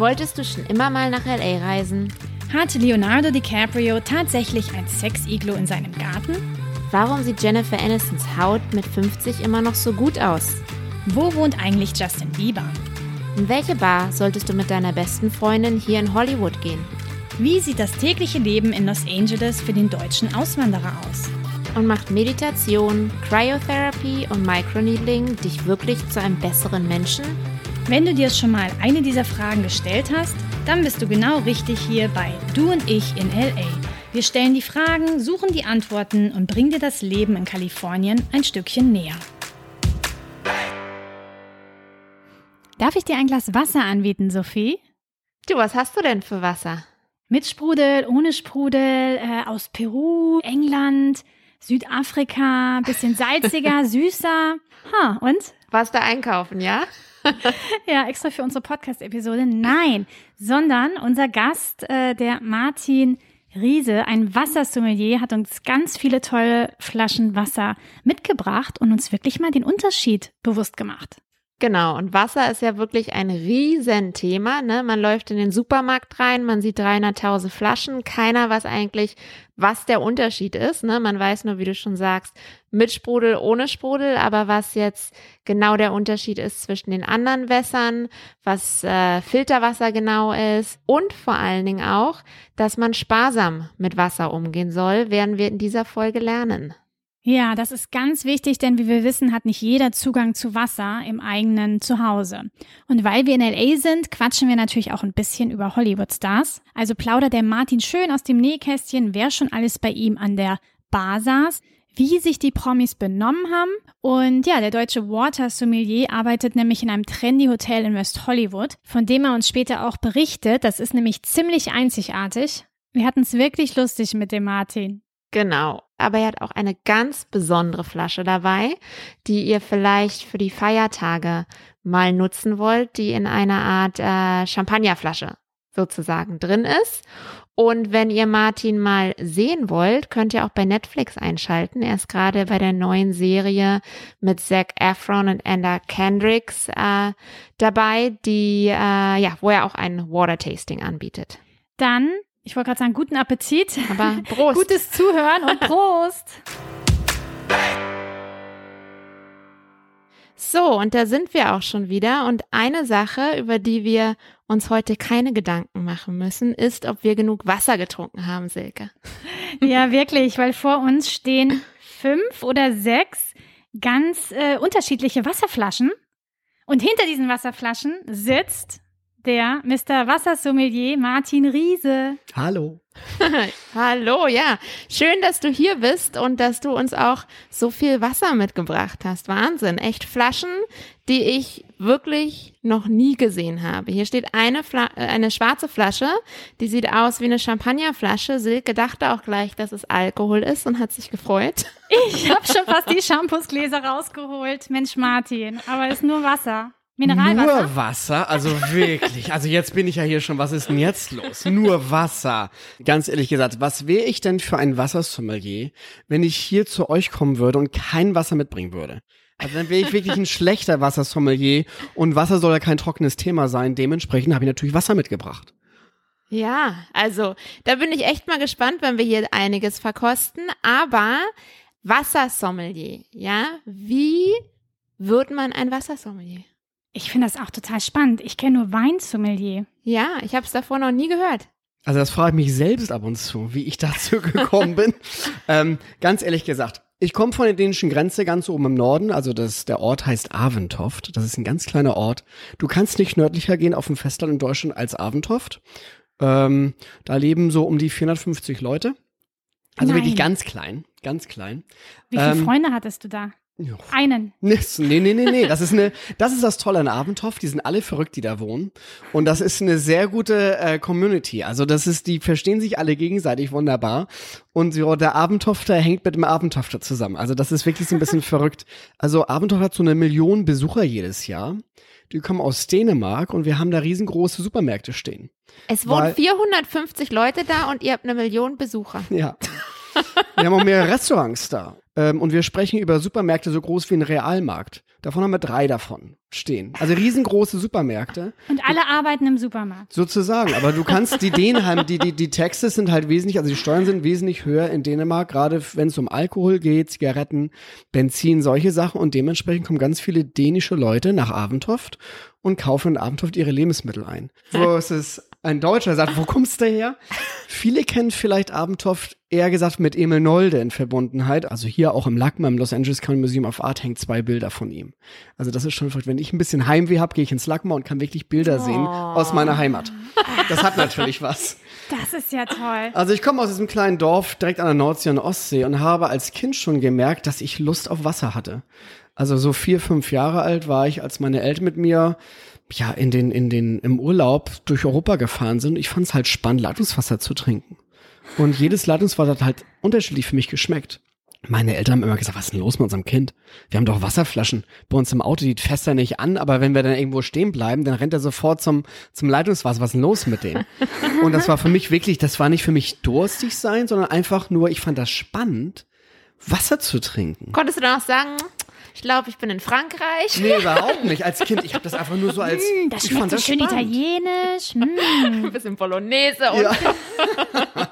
Wolltest du schon immer mal nach LA reisen? Hatte Leonardo DiCaprio tatsächlich ein Sex-Iglo in seinem Garten? Warum sieht Jennifer Anistons Haut mit 50 immer noch so gut aus? Wo wohnt eigentlich Justin Bieber? In welche Bar solltest du mit deiner besten Freundin hier in Hollywood gehen? Wie sieht das tägliche Leben in Los Angeles für den deutschen Auswanderer aus? Und macht Meditation, Cryotherapy und Microneedling dich wirklich zu einem besseren Menschen? Wenn du dir schon mal eine dieser Fragen gestellt hast, dann bist du genau richtig hier bei Du und ich in LA. Wir stellen die Fragen, suchen die Antworten und bringen dir das Leben in Kalifornien ein Stückchen näher. Darf ich dir ein Glas Wasser anbieten, Sophie? Du, was hast du denn für Wasser? Mit Sprudel, ohne Sprudel, äh, aus Peru, England, Südafrika, bisschen salziger, süßer. Ha, und? Warst du einkaufen, ja? Ja, extra für unsere Podcast-Episode. Nein, sondern unser Gast, äh, der Martin Riese, ein Wassersommelier, hat uns ganz viele tolle Flaschen Wasser mitgebracht und uns wirklich mal den Unterschied bewusst gemacht. Genau, und Wasser ist ja wirklich ein Riesenthema. Ne? Man läuft in den Supermarkt rein, man sieht 300.000 Flaschen, keiner weiß eigentlich, was der Unterschied ist. Ne? Man weiß nur, wie du schon sagst, mit Sprudel, ohne Sprudel, aber was jetzt genau der Unterschied ist zwischen den anderen Wässern, was äh, Filterwasser genau ist und vor allen Dingen auch, dass man sparsam mit Wasser umgehen soll, werden wir in dieser Folge lernen. Ja, das ist ganz wichtig, denn wie wir wissen, hat nicht jeder Zugang zu Wasser im eigenen Zuhause. Und weil wir in LA sind, quatschen wir natürlich auch ein bisschen über Hollywood-Stars. Also plaudert der Martin schön aus dem Nähkästchen, wer schon alles bei ihm an der Bar saß, wie sich die Promis benommen haben. Und ja, der deutsche Water Sommelier arbeitet nämlich in einem trendy Hotel in West Hollywood, von dem er uns später auch berichtet. Das ist nämlich ziemlich einzigartig. Wir hatten es wirklich lustig mit dem Martin. Genau. Aber er hat auch eine ganz besondere Flasche dabei, die ihr vielleicht für die Feiertage mal nutzen wollt, die in einer Art äh, Champagnerflasche sozusagen drin ist. Und wenn ihr Martin mal sehen wollt, könnt ihr auch bei Netflix einschalten. Er ist gerade bei der neuen Serie mit Zac Efron und Anna Kendricks äh, dabei, die äh, ja, wo er auch ein Water Tasting anbietet. Dann ich wollte gerade sagen, guten Appetit. Aber Prost. Gutes Zuhören und Prost. So, und da sind wir auch schon wieder. Und eine Sache, über die wir uns heute keine Gedanken machen müssen, ist, ob wir genug Wasser getrunken haben, Silke. Ja, wirklich, weil vor uns stehen fünf oder sechs ganz äh, unterschiedliche Wasserflaschen. Und hinter diesen Wasserflaschen sitzt der Mr. Wassersommelier Martin Riese. Hallo. Hallo, ja. Schön, dass du hier bist und dass du uns auch so viel Wasser mitgebracht hast. Wahnsinn. Echt Flaschen, die ich wirklich noch nie gesehen habe. Hier steht eine, Fla äh, eine schwarze Flasche, die sieht aus wie eine Champagnerflasche. Silke dachte auch gleich, dass es Alkohol ist und hat sich gefreut. Ich habe schon fast die Shampoosgläser rausgeholt. Mensch, Martin, aber es ist nur Wasser. Mineralwasser? Nur Wasser, also wirklich. Also jetzt bin ich ja hier schon, was ist denn jetzt los? Nur Wasser. Ganz ehrlich gesagt, was wäre ich denn für ein Wassersommelier, wenn ich hier zu euch kommen würde und kein Wasser mitbringen würde? Also dann wäre ich wirklich ein schlechter Wassersommelier und Wasser soll ja kein trockenes Thema sein. Dementsprechend habe ich natürlich Wasser mitgebracht. Ja, also da bin ich echt mal gespannt, wenn wir hier einiges verkosten. Aber Wassersommelier, ja, wie wird man ein Wassersommelier? Ich finde das auch total spannend. Ich kenne nur Weinsommelier. Ja, ich habe es davor noch nie gehört. Also das frage ich mich selbst ab und zu, wie ich dazu gekommen bin. ähm, ganz ehrlich gesagt, ich komme von der dänischen Grenze ganz oben im Norden, also das, der Ort heißt Aventoft. Das ist ein ganz kleiner Ort. Du kannst nicht nördlicher gehen auf dem Festland in Deutschland als Aventoft. Ähm, da leben so um die 450 Leute. Also Nein. wirklich ganz klein, ganz klein. Wie viele Ähm, Freunde hattest du da? Einen. Nee, nee, nee, nee. Das ist eine, das ist das Tolle an Abendhof. Die sind alle verrückt, die da wohnen. Und das ist eine sehr gute äh, Community. Also das ist, die verstehen sich alle gegenseitig wunderbar. Und so, der Abendhofter hängt mit dem Abendhofter zusammen. Also das ist wirklich so ein bisschen verrückt. Also Abendhof hat so eine Million Besucher jedes Jahr. Die kommen aus Dänemark und wir haben da riesengroße Supermärkte stehen. Es wohnen Weil- 450 Leute da und ihr habt eine Million Besucher. Ja. Wir haben auch mehrere Restaurants da. Ähm, und wir sprechen über Supermärkte so groß wie ein Realmarkt. Davon haben wir drei davon stehen. Also riesengroße Supermärkte. Und alle arbeiten im Supermarkt. Sozusagen. Aber du kannst die Dänen die, die, die Taxes sind halt wesentlich, also die Steuern sind wesentlich höher in Dänemark, gerade wenn es um Alkohol geht, Zigaretten, Benzin, solche Sachen. Und dementsprechend kommen ganz viele dänische Leute nach Aventoft und kaufen in Aventoft ihre Lebensmittel ein. Wo es ist ein Deutscher sagt, wo kommst du her? Viele kennen vielleicht Abentoft eher gesagt mit Emil Nolde in Verbundenheit. Also hier auch im LACMA, im Los Angeles County Museum of Art, hängt zwei Bilder von ihm. Also das ist schon verrückt. Wenn ich ein bisschen Heimweh habe, gehe ich ins LACMA und kann wirklich Bilder oh. sehen aus meiner Heimat. Das hat natürlich was. Das ist ja toll. Also ich komme aus diesem kleinen Dorf direkt an der Nordsee und Ostsee und habe als Kind schon gemerkt, dass ich Lust auf Wasser hatte. Also so vier, fünf Jahre alt war ich, als meine Eltern mit mir ja in den in den im Urlaub durch Europa gefahren sind. Ich fand es halt spannend, Leitungswasser zu trinken. Und jedes Leitungswasser hat halt unterschiedlich für mich geschmeckt. Meine Eltern haben immer gesagt, was ist denn los mit unserem Kind? Wir haben doch Wasserflaschen bei uns im Auto, die fässt er nicht an, aber wenn wir dann irgendwo stehen bleiben, dann rennt er sofort zum, zum Leitungswasser. Was ist denn los mit dem? Und das war für mich wirklich, das war nicht für mich durstig sein, sondern einfach nur, ich fand das spannend, Wasser zu trinken. Konntest du dann auch sagen, ich glaube, ich bin in Frankreich. Nee, überhaupt nicht. Als Kind, ich habe das einfach nur so als. Mm, das schmeckt so schön spannend. italienisch. Mm. Ein bisschen Bolognese und. Ja.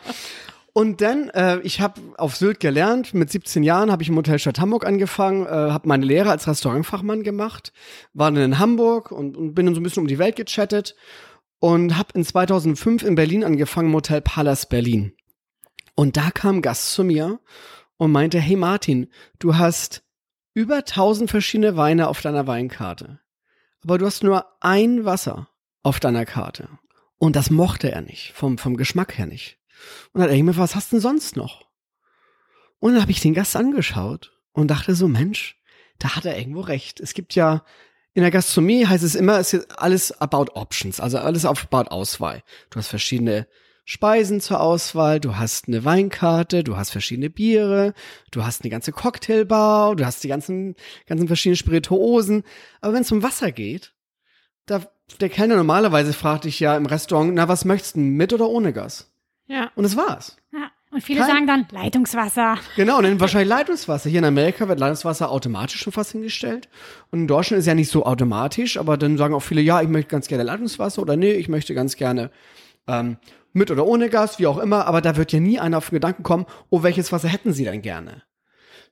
Und dann, äh, ich habe auf Sylt gelernt. Mit 17 Jahren habe ich im Hotel Stadt Hamburg angefangen, äh, habe meine Lehre als Restaurantfachmann gemacht, war dann in Hamburg und, und bin dann so ein bisschen um die Welt gechattet und habe in 2005 in Berlin angefangen, im Hotel Palace Berlin. Und da kam ein Gast zu mir und meinte, hey Martin, du hast über tausend verschiedene Weine auf deiner Weinkarte. Aber du hast nur ein Wasser auf deiner Karte. Und das mochte er nicht, vom, vom Geschmack her nicht. Und dann hat er mir, was hast du denn sonst noch? Und dann habe ich den Gast angeschaut und dachte so, Mensch, da hat er irgendwo recht. Es gibt ja, in der Gastronomie heißt es immer, es ist alles about options, also alles auf about Auswahl. Du hast verschiedene Speisen zur Auswahl, du hast eine Weinkarte, du hast verschiedene Biere, du hast eine ganze Cocktailbar, du hast die ganzen, ganzen verschiedenen Spirituosen. Aber wenn es um Wasser geht, da, der Kellner normalerweise fragt dich ja im Restaurant, na, was möchtest du, mit oder ohne Gas? Ja. Und das war's. Ja. Und viele Kein, sagen dann Leitungswasser. Genau, und dann wahrscheinlich Leitungswasser. Hier in Amerika wird Leitungswasser automatisch schon fast hingestellt. Und in Deutschland ist ja nicht so automatisch, aber dann sagen auch viele, ja, ich möchte ganz gerne Leitungswasser oder nee, ich möchte ganz gerne ähm, mit oder ohne Gas, wie auch immer, aber da wird ja nie einer auf den Gedanken kommen, oh, welches Wasser hätten sie denn gerne?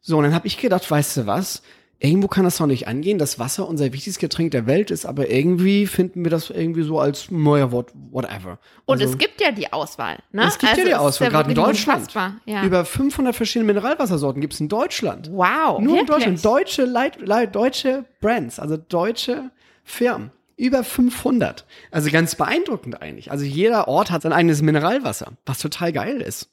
So, und dann habe ich gedacht, weißt du was? Irgendwo kann das doch nicht angehen, dass Wasser unser wichtigstes Getränk der Welt ist, aber irgendwie finden wir das irgendwie so als neuer Wort, whatever. Und also, es gibt ja die Auswahl, ne? Es gibt also ja die Auswahl, gerade in Deutschland. Ja. Über 500 verschiedene Mineralwassersorten gibt es in Deutschland. Wow. Nur wirklich? in Deutschland. Deutsche, Leit, Leit, deutsche Brands, also deutsche Firmen. Über 500. Also ganz beeindruckend eigentlich. Also jeder Ort hat sein eigenes Mineralwasser, was total geil ist.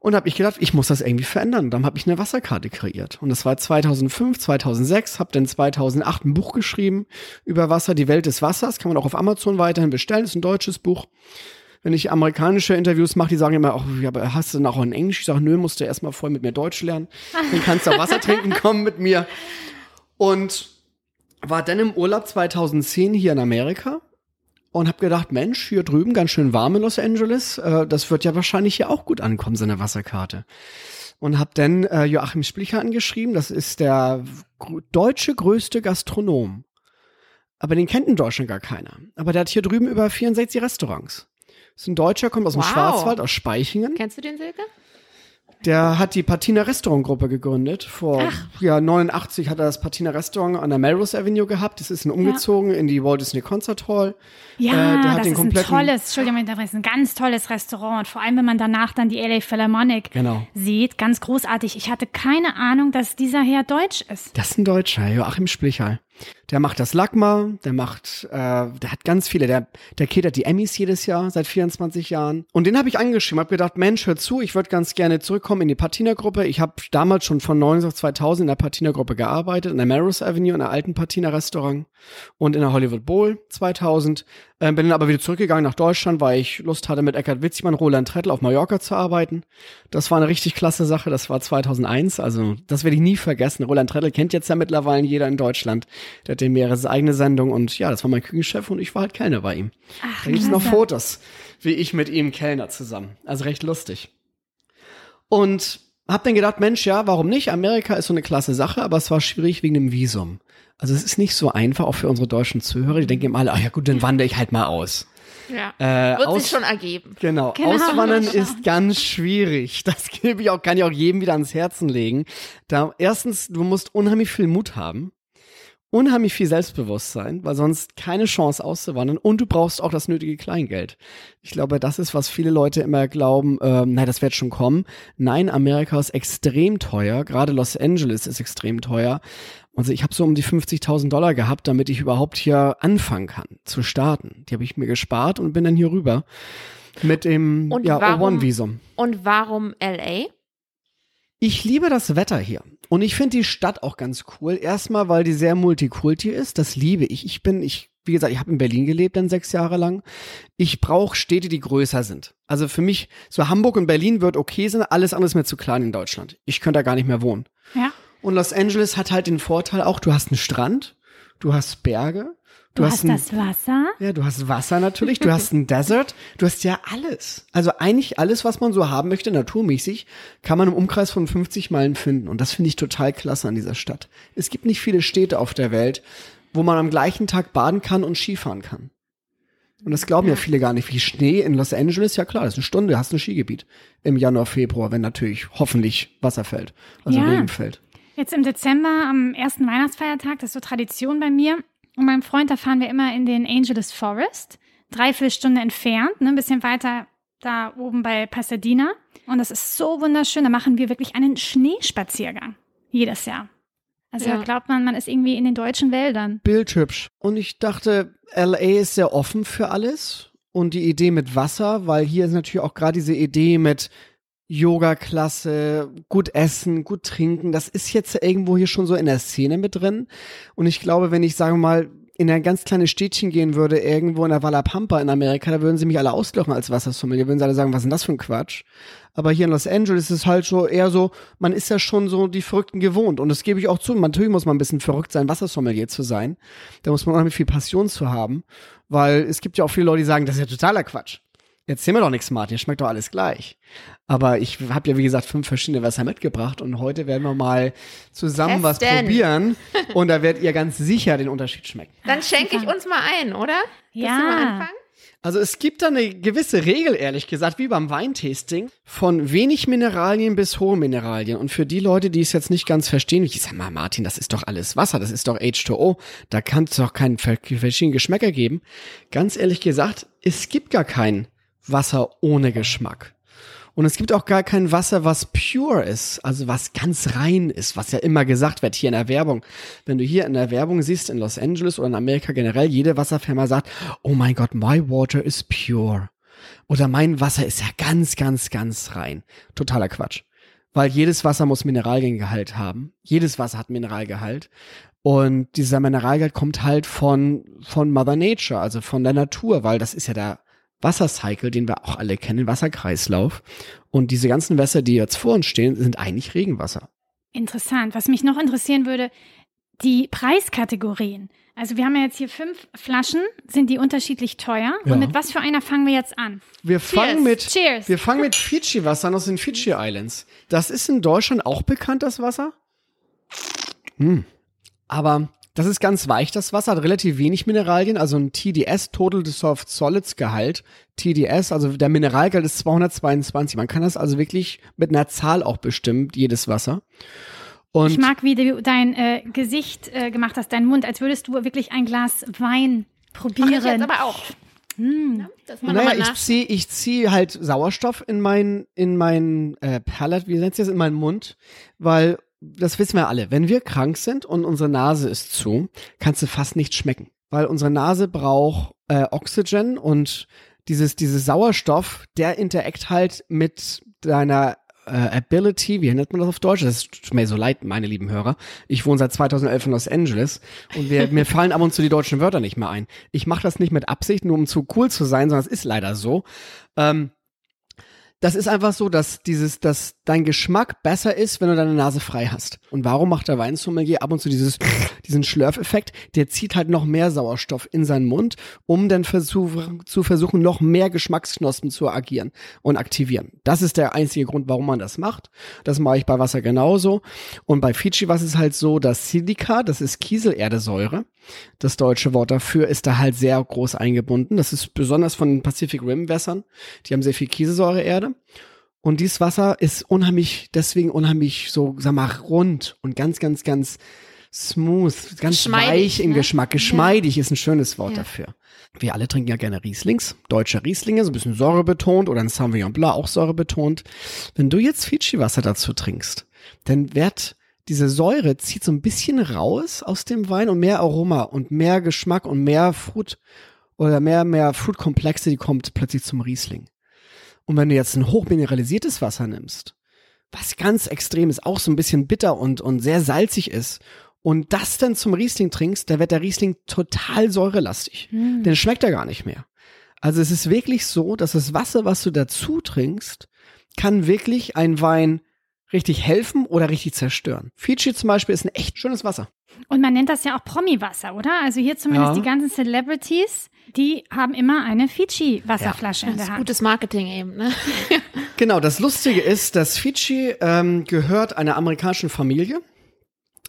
Und habe ich gedacht, ich muss das irgendwie verändern. Dann habe ich eine Wasserkarte kreiert. Und das war 2005, 2006, habe dann 2008 ein Buch geschrieben über Wasser, die Welt des Wassers. Kann man auch auf Amazon weiterhin bestellen. Ist ein deutsches Buch. Wenn ich amerikanische Interviews mache, die sagen immer, auch, ja, aber hast du denn auch in Englisch? Ich sage, nö, musst du erstmal voll mit mir Deutsch lernen. Dann kannst du auch Wasser trinken kommen mit mir. Und war dann im Urlaub 2010 hier in Amerika und habe gedacht, Mensch, hier drüben ganz schön warm in Los Angeles, äh, das wird ja wahrscheinlich hier auch gut ankommen, so eine Wasserkarte. Und habe dann äh, Joachim Splicher angeschrieben, das ist der deutsche größte Gastronom. Aber den kennt in Deutschland gar keiner. Aber der hat hier drüben über 64 Restaurants. Das ist ein Deutscher, kommt aus dem wow. Schwarzwald, aus Speichingen. Kennst du den Silke? Der hat die Patina Restaurant Gruppe gegründet. Vor Ach. ja 89 hat er das Patina Restaurant an der Melrose Avenue gehabt. Das ist umgezogen ja. in die Walt Disney Concert Hall. Ja, äh, das ist ein tolles, Entschuldigung, das ist ein ganz tolles Restaurant. Und vor allem, wenn man danach dann die LA Philharmonic genau. sieht, ganz großartig. Ich hatte keine Ahnung, dass dieser Herr deutsch ist. Das ist ein Deutscher, Joachim Splichal. Der macht das Lagma, der macht, äh, der hat ganz viele, der, der catert die Emmys jedes Jahr seit 24 Jahren. Und den habe ich angeschrieben, habe gedacht, Mensch, hör zu, ich würde ganz gerne zurückkommen in die Patina-Gruppe. Ich habe damals schon von 19 auf 2000 in der Patina-Gruppe gearbeitet, in der Melrose Avenue, in der alten Patina-Restaurant und in der Hollywood Bowl 2000. Ähm, bin dann aber wieder zurückgegangen nach Deutschland, weil ich Lust hatte, mit Eckhard Witzmann, Roland Trettel auf Mallorca zu arbeiten. Das war eine richtig klasse Sache. Das war 2001. Also, das werde ich nie vergessen. Roland Trettel kennt jetzt ja mittlerweile jeder in Deutschland. Der mehrere eigene Sendung und ja, das war mein Küchenchef und ich war halt Kellner bei ihm. Ach, da gibt es noch Fotos, wie ich mit ihm Kellner zusammen. Also recht lustig. Und hab dann gedacht, Mensch, ja, warum nicht? Amerika ist so eine klasse Sache, aber es war schwierig wegen dem Visum. Also es ist nicht so einfach, auch für unsere deutschen Zuhörer. Die denken immer alle, ah ja gut, dann wandere ich halt mal aus. Ja. Äh, Wird aus, sich schon ergeben. Genau, Genau. auswandern ist ganz schwierig. Das gebe ich auch, kann ich auch jedem wieder ans Herzen legen. Da erstens, du musst unheimlich viel Mut haben, unheimlich viel Selbstbewusstsein, weil sonst keine Chance auszuwandern und du brauchst auch das nötige Kleingeld. Ich glaube, das ist, was viele Leute immer glauben, ähm, nein, das wird schon kommen. Nein, Amerika ist extrem teuer, gerade Los Angeles ist extrem teuer. Also ich habe so um die 50.000 Dollar gehabt, damit ich überhaupt hier anfangen kann, zu starten. Die habe ich mir gespart und bin dann hier rüber mit dem Und ja, warum- O1-Visum. Und warum LA? Ich liebe das Wetter hier. Und ich finde die Stadt auch ganz cool. Erstmal, weil die sehr multikulti ist. Das liebe ich. Ich bin, ich, wie gesagt, ich habe in Berlin gelebt dann sechs Jahre lang. Ich brauche Städte, die größer sind. Also für mich, so Hamburg und Berlin wird okay sein, alles andere ist mir zu klein in Deutschland. Ich könnte da gar nicht mehr wohnen. Ja. Und Los Angeles hat halt den Vorteil auch, du hast einen Strand, du hast Berge, Du, hast ein, das Wasser. ja, du hast Wasser natürlich, du hast einen Desert, du hast ja alles. Also eigentlich alles, was man so haben möchte, naturmäßig, kann man im Umkreis von 50 Meilen finden. Und das finde ich total klasse an dieser Stadt. Es gibt nicht viele Städte auf der Welt, wo man am gleichen Tag baden kann und Skifahren kann. Und das glauben ja viele gar nicht. Wie Schnee in Los Angeles, ja klar, das ist eine Stunde, hast ein Skigebiet. Im Januar, Februar, wenn natürlich hoffentlich Wasser fällt, also Ja. Regen fällt. Jetzt im Dezember, am ersten Weihnachtsfeiertag, das ist so Tradition bei mir. Und meinem Freund, da fahren wir immer in den Angeles Forest. Dreiviertel Stunde entfernt, ne, ein bisschen weiter da oben bei Pasadena. Und das ist so wunderschön. Da machen wir wirklich einen Schneespaziergang. Jedes Jahr. Also Ja. da glaubt man, man ist irgendwie in den deutschen Wäldern. bildhübsch. Und ich dachte, LA ist sehr offen für alles. Und die Idee mit Wasser, weil hier ist natürlich auch gerade diese Idee mit Yoga-Klasse, gut essen, gut trinken, das ist jetzt irgendwo hier schon so in der Szene mit drin. Und ich glaube, wenn ich, sagen mal, in ein ganz kleines Städtchen gehen würde, irgendwo in der Pampa in Amerika, da würden sie mich alle auslachen als Wassersommelier, würden sie alle sagen, was ist denn das für ein Quatsch? Aber hier in Los Angeles ist es halt so eher so, man ist ja schon so die Verrückten gewohnt. Und das gebe ich auch zu. Natürlich muss man ein bisschen verrückt sein, Wassersommelier zu sein. Da muss man auch mit viel Passion zu haben. Weil es gibt ja auch viele Leute, die sagen, das ist ja totaler Quatsch. Erzähl mir doch nichts, Martin, schmeckt doch alles gleich. Aber ich habe ja, wie gesagt, fünf verschiedene Wasser mitgebracht und heute werden wir mal zusammen was Testen. probieren und da werdet ihr ganz sicher den Unterschied schmecken. Dann schenke ich uns mal ein, oder? Willst Ja. du mal anfangen? Also es gibt da eine gewisse Regel, ehrlich gesagt, wie beim Weintasting, von wenig Mineralien bis hohe Mineralien. Und für die Leute, die es jetzt nicht ganz verstehen, ich sag mal, Martin, das ist doch alles Wasser, das ist doch H2O, da kann es doch keinen ver- verschiedenen Geschmäcker geben. Ganz ehrlich gesagt, es gibt gar kein Wasser ohne Geschmack. Und es gibt auch gar kein Wasser, was pure ist, also was ganz rein ist, was ja immer gesagt wird hier in der Werbung. Wenn du hier in der Werbung siehst, in Los Angeles oder in Amerika generell, jede Wasserfirma sagt, oh mein Gott, my water is pure. Oder mein Wasser ist ja ganz, ganz, ganz rein. Totaler Quatsch. Weil jedes Wasser muss Mineraliengehalt haben. Jedes Wasser hat Mineralgehalt. Und dieser Mineralgehalt kommt halt von, von Mother Nature, also von der Natur, weil das ist ja der Wassercycle, den wir auch alle kennen, Wasserkreislauf. Und diese ganzen Wässer, die jetzt vor uns stehen, sind eigentlich Regenwasser. Interessant. Was mich noch interessieren würde, die Preiskategorien. Also wir haben ja jetzt hier fünf Flaschen. Sind die unterschiedlich teuer? Ja. Und mit was für einer fangen wir jetzt an? Wir fangen mit, Cheers. wir fangen mit Fidschi-Wasser an aus den Fidschi Islands. Das ist in Deutschland auch bekannt, das Wasser. Hm. Aber das ist ganz weich, das Wasser, hat relativ wenig Mineralien, also ein TDS, Total Dissolved Solids Gehalt. TDS, also der Mineralgehalt ist 222. Man kann das also wirklich mit einer Zahl auch bestimmen, jedes Wasser. Und ich mag, wie du dein äh, Gesicht äh, gemacht hast, dein Mund, als würdest du wirklich ein Glas Wein Mach ich probieren. jetzt aber auch. Ja, das machen wir Naja, ich ziehe ich zieh halt Sauerstoff in mein, in mein äh, Palate, wie nennt sich das, in meinen Mund, weil das wissen wir alle. Wenn wir krank sind und unsere Nase ist zu, kannst du fast nicht schmecken, weil unsere Nase braucht äh, Oxygen und dieses, dieses Sauerstoff, der interact halt mit deiner äh, Ability, wie nennt man das auf Deutsch? Das tut mir so leid, meine lieben Hörer. Ich wohne seit 2011 in Los Angeles und wir, mir fallen ab und zu die deutschen Wörter nicht mehr ein. Ich mache das nicht mit Absicht, nur um zu cool zu sein, sondern es ist leider so. Ähm, Das ist einfach so, dass dieses, dass dein Geschmack besser ist, wenn du deine Nase frei hast. Und warum macht der Weinsommelier ab und zu dieses, diesen Schlürfeffekt? Der zieht halt noch mehr Sauerstoff in seinen Mund, um dann versuch, zu versuchen, noch mehr Geschmacksknospen zu agieren und aktivieren. Das ist der einzige Grund, warum man das macht. Das mache ich bei Wasser genauso. Und bei Fiji was ist halt so, dass Silica, das ist Kieselerdesäure. Das deutsche Wort dafür ist da halt sehr groß eingebunden. Das ist besonders von den Pacific Rim Wässern. Die haben sehr viel Kieselsäureerde. Und dieses Wasser ist unheimlich, deswegen unheimlich so, sag mal, rund und ganz, ganz, ganz smooth, ganz weich im ne? Geschmack. Geschmeidig ist ein schönes Wort Ja. dafür. Wir alle trinken ja gerne Rieslings, deutsche Rieslinge, so ein bisschen Säure betont oder ein Sauvignon Blanc, auch Säure betont. Wenn du jetzt Fiji-Wasser dazu trinkst, dann wird diese Säure zieht so ein bisschen raus aus dem Wein und mehr Aroma und mehr Geschmack und mehr Fruit oder mehr, mehr Fruitkomplexe, die kommt plötzlich zum Riesling. Und wenn du jetzt ein hochmineralisiertes Wasser nimmst, was ganz extrem ist, auch so ein bisschen bitter und, und sehr salzig ist, und das dann zum Riesling trinkst, da wird der Riesling total säurelastig. Hm. Den schmeckt er gar nicht mehr. Also es ist wirklich so, dass das Wasser, was du dazu trinkst, kann wirklich ein Wein richtig helfen oder richtig zerstören. Fiji zum Beispiel ist ein echt schönes Wasser. Und man nennt das ja auch Promi-Wasser, oder? Also hier zumindest Ja. die ganzen Celebrities, die haben immer eine Fiji-Wasserflasche in Das der Hand. gutes Marketing eben, ne? Genau, das Lustige ist, dass Fiji ähm, gehört einer amerikanischen Familie,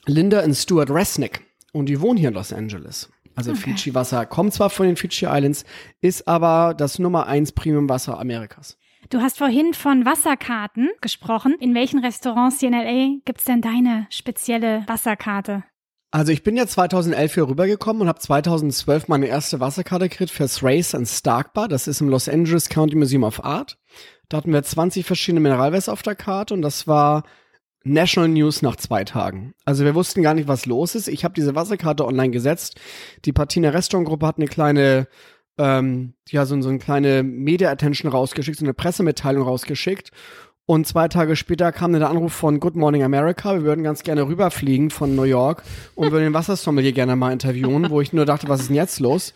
Linda und Stuart Resnick, und die wohnen hier in Los Angeles. Also Okay. Fiji-Wasser kommt zwar von den Fiji Islands, ist aber das Nummer eins Premium-Wasser Amerikas. Du hast vorhin von Wasserkarten gesprochen. In welchen Restaurants hier in L.A. gibt's denn deine spezielle Wasserkarte? Also ich bin ja 2011 hier rübergekommen und habe 2012 meine erste Wasserkarte gekriegt fürs Race and Stark Bar. Das ist im Los Angeles County Museum of Art. Da hatten wir 20 verschiedene Mineralwässer auf der Karte und das war National News nach zwei Tagen. Also wir wussten gar nicht, was los ist. Ich habe diese Wasserkarte online gesetzt. Die Patina Restaurantgruppe hat eine kleine, ähm, ja, so, so eine kleine Media Attention rausgeschickt, so eine Pressemitteilung rausgeschickt. Und zwei Tage später kam dann der Anruf von Good Morning America. Wir würden ganz gerne rüberfliegen von New York und würden den Wassersommelier gerne mal interviewen, wo ich nur dachte, was ist denn jetzt los?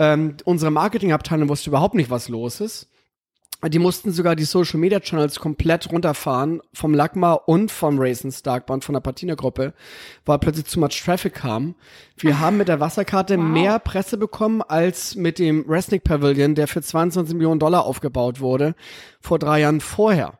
Ähm, unsere Marketingabteilung wusste überhaupt nicht, was los ist. Die mussten sogar die Social Media Channels komplett runterfahren vom Lagma und vom Raisin Stark Band von der Patina Gruppe, weil plötzlich zu much Traffic kam. Wir haben mit der Wasserkarte mehr Presse bekommen als mit dem Resnick Pavilion, der für 22 Millionen Dollar aufgebaut wurde, vor drei Jahren vorher.